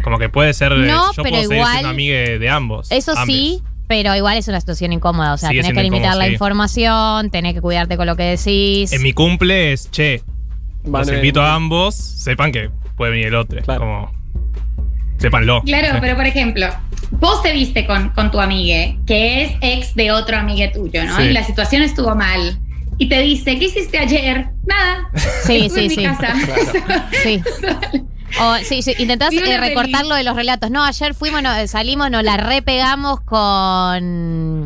Como que puede ser. eh, No, yo pero puedo igual- de ambos. Eso sí, pero igual es una situación incómoda. O sea, Sigue tenés que limitar incómodo, la sí. información, tenés que cuidarte con lo que decís. En mi cumple es, che, Van los invito a ambos, sepan que puede venir el otro. Como, sépanlo. Claro, pero por ejemplo, vos te viste con, con tu amigue, que es ex de otro amigue tuyo, ¿no? Sí. Y la situación estuvo mal. Y te dice, ¿qué hiciste ayer? Nada. Sí, sí, en mi sí. Sí. O, sí, sí, intentás eh, recortarlo de los relatos. No, ayer fuimos, no, eh, salimos, nos la repegamos con.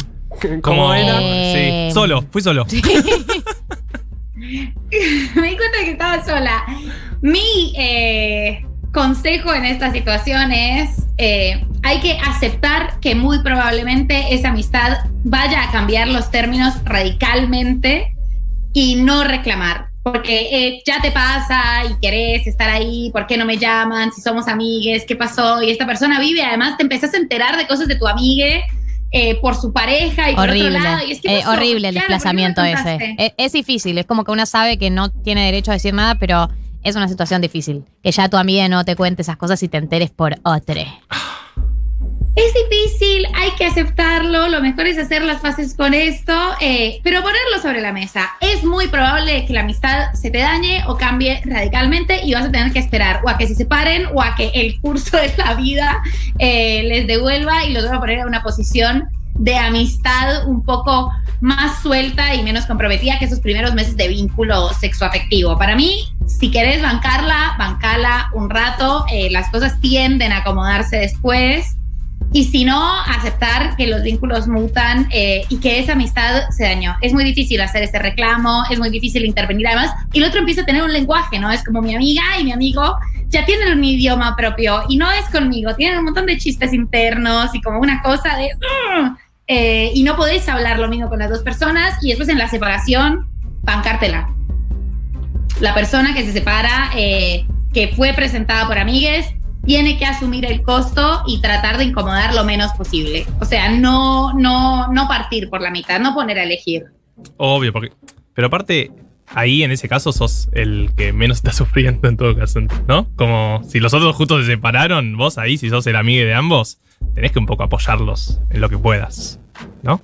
Como era? Sí, solo, fui solo. Me di cuenta de que estaba sola. Mi eh, consejo en esta situación es, eh, hay que aceptar que muy probablemente esa amistad vaya a cambiar los términos radicalmente y no reclamar. Porque eh, ya te pasa y querés estar ahí, ¿por qué no me llaman? Si somos amigues, ¿qué pasó? Y esta persona vive, además te empezás a enterar de cosas de tu amigue eh, por su pareja y por otro lado. Y es que Eh, horrible el Claro, ¿por qué no me desplazamiento ese. es difícil, es como que uno sabe que no tiene derecho a decir nada, pero es una situación difícil. Que ya tu amiga no te cuente esas cosas y te enteres por otra. Es difícil, hay que aceptarlo, lo mejor es hacer las paces con esto, eh, pero ponerlo sobre la mesa. Es muy probable que la amistad se te dañe o cambie radicalmente y vas a tener que esperar o a que se separen o a que el curso de la vida eh, les devuelva y los va a poner en una posición de amistad un poco más suelta y menos comprometida que esos primeros meses de vínculo sexoafectivo. Para mí, si querés bancarla, bancala un rato, eh, las cosas tienden a acomodarse después. Y si no, aceptar que los vínculos mutan eh, y que esa amistad se dañó. Es muy difícil hacer ese reclamo, es muy difícil intervenir además. Y el otro empieza a tener un lenguaje, ¿no? Es como mi amiga y mi amigo ya tienen un idioma propio y no es conmigo, tienen un montón de chistes internos y como una cosa de... "Mm", eh, y no podés hablar lo mismo con las dos personas y después en la separación, bancártela. La persona que se separa, eh, que fue presentada por amigues, tiene que asumir el costo y tratar de incomodar lo menos posible. O sea, no, no, no partir por la mitad, no poner a elegir. Obvio, porque. Pero aparte, ahí en ese caso sos el que menos está sufriendo en todo caso, ¿no? Como si los otros justo se separaron, vos ahí, si sos el amigo de ambos, tenés que un poco apoyarlos en lo que puedas, ¿no?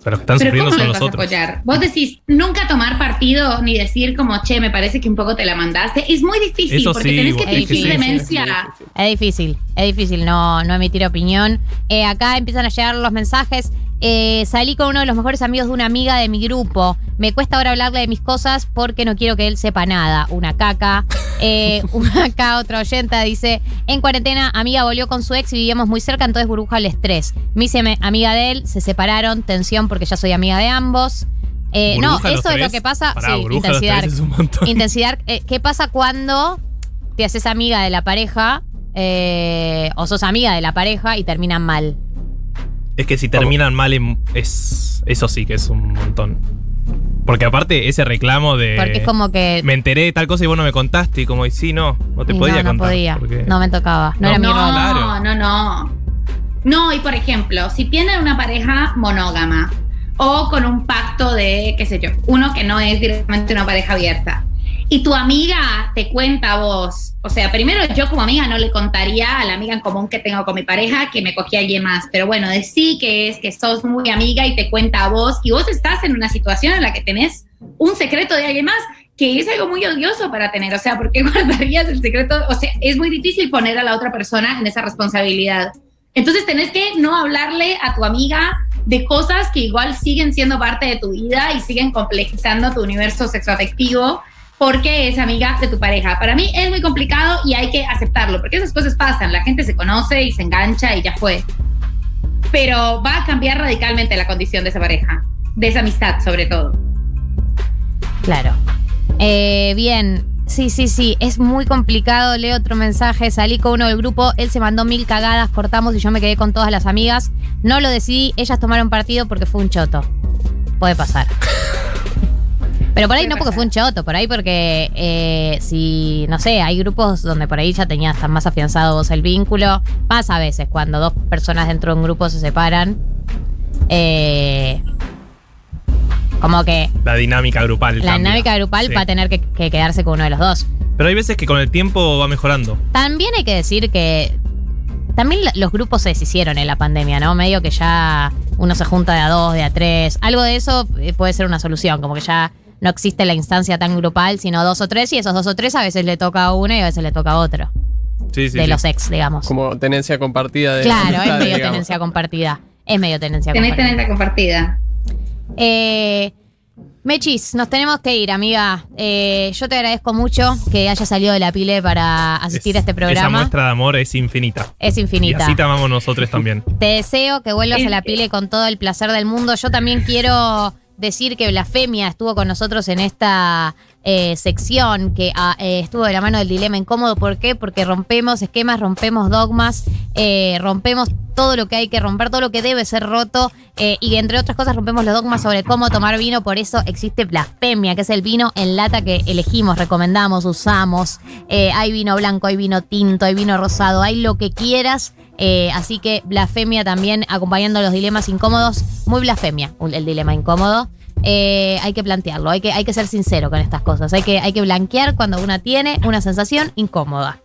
O sea, los que están Pero sufriendo ¿cómo son lo los otros. apoyar? Vos decís nunca tomar partido ni decir como, che, me parece que un poco te la mandaste. Es muy difícil Eso porque sí, tenés que fingir demencia. Es difícil, es difícil no, no emitir opinión. Eh, acá empiezan a llegar los mensajes. Eh, salí con uno de los mejores amigos de una amiga de mi grupo. Me cuesta ahora hablarle de mis cosas porque no quiero que él sepa nada. Una caca. Eh, una acá, otra oyenta dice: En cuarentena, amiga volvió con su ex y vivíamos muy cerca, entonces burbuja el estrés. Me hice amiga de él, se separaron, tensión porque ya soy amiga de ambos. Eh, no, eso es lo que pasa. Pará, sí, intensidad. Intensidad. ¿Qué pasa cuando te haces amiga de la pareja o sos amiga de la pareja y terminan mal? Es que si terminan mal, em- es. Eso sí que es un montón. Porque aparte, ese reclamo de. Porque es como que. Me enteré de tal cosa y vos no me contaste. Y como, y sí, no, no te y podía no, no contar. podía. porque- No me tocaba. No, No, era mi no. Claro. no, no. No, y por ejemplo, si tienen una pareja monógama o con un pacto de, qué sé yo, uno que no es directamente una pareja abierta, y tu amiga te cuenta a vos, o sea, primero yo como amiga no le contaría a la amiga en común que tengo con mi pareja que me cogí a alguien más, pero bueno, decí que es que sos muy amiga y te cuenta a vos, y vos estás en una situación en la que tenés un secreto de alguien más, que es algo muy odioso para tener, o sea, ¿por qué guardarías el secreto? O sea, es muy difícil poner a la otra persona en esa responsabilidad. Entonces tenés que no hablarle a tu amiga de cosas que igual siguen siendo parte de tu vida y siguen complejizando tu universo sexoafectivo porque es amiga de tu pareja. Para mí es muy complicado y hay que aceptarlo, porque esas cosas pasan, la gente se conoce y se engancha y ya fue. Pero va a cambiar radicalmente la condición de esa pareja, de esa amistad sobre todo. Claro. Eh, bien. Sí, sí, sí. Es muy complicado. Leo otro mensaje. Salí con uno del grupo. Él se mandó mil cagadas. Cortamos y yo me quedé con todas las amigas. No lo decidí. Ellas tomaron partido porque fue un choto. Puede pasar. Pero por ahí no porque fue un choto, por ahí porque eh, si, no sé, hay grupos donde por ahí ya tenías tan más afianzado vos el vínculo. Pasa a veces cuando dos personas dentro de un grupo se separan. Eh, como que La dinámica grupal. la cambia. dinámica grupal Sí. va a tener que, que quedarse con uno de los dos. Pero hay veces que con el tiempo va mejorando. También hay que decir que también los grupos se deshicieron en la pandemia, ¿no? Medio que ya uno se junta de a dos, de a tres. Algo de eso eh, puede ser una solución, como que ya no existe la instancia tan grupal, sino dos o tres, y esos dos o tres a veces le toca a uno y a veces le toca a otro. Sí, sí. de sí. los ex, digamos. Como tenencia compartida de Claro, es medio digamos. tenencia compartida. Es medio tenencia Tenés compartida. tenencia compartida. Eh, Mechis, nos tenemos que ir, amiga. Eh, yo te agradezco mucho que hayas salido de la pile para asistir a este Esa programa. muestra de amor es infinita. Es infinita. Y así te amamos nosotros también. Te deseo que vuelvas a la pile con todo el placer del mundo. Yo también quiero decir que Blasfemia estuvo con nosotros en esta eh, sección que ah, eh, estuvo de la mano del dilema incómodo. ¿Por qué? Porque rompemos esquemas, rompemos dogmas, eh, rompemos todo lo que hay que romper, todo lo que debe ser roto eh, y entre otras cosas rompemos los dogmas sobre cómo tomar vino. Por eso existe Blasfemia, que es el vino en lata que elegimos, recomendamos, usamos. Hay vino blanco, hay vino tinto, hay vino rosado, hay lo que quieras. Eh, así que blasfemia también acompañando los dilemas incómodos. Muy blasfemia el dilema incómodo. Eh, hay que plantearlo, hay que, hay que ser sincero con estas cosas. Hay que, hay que blanquear cuando una tiene una sensación incómoda.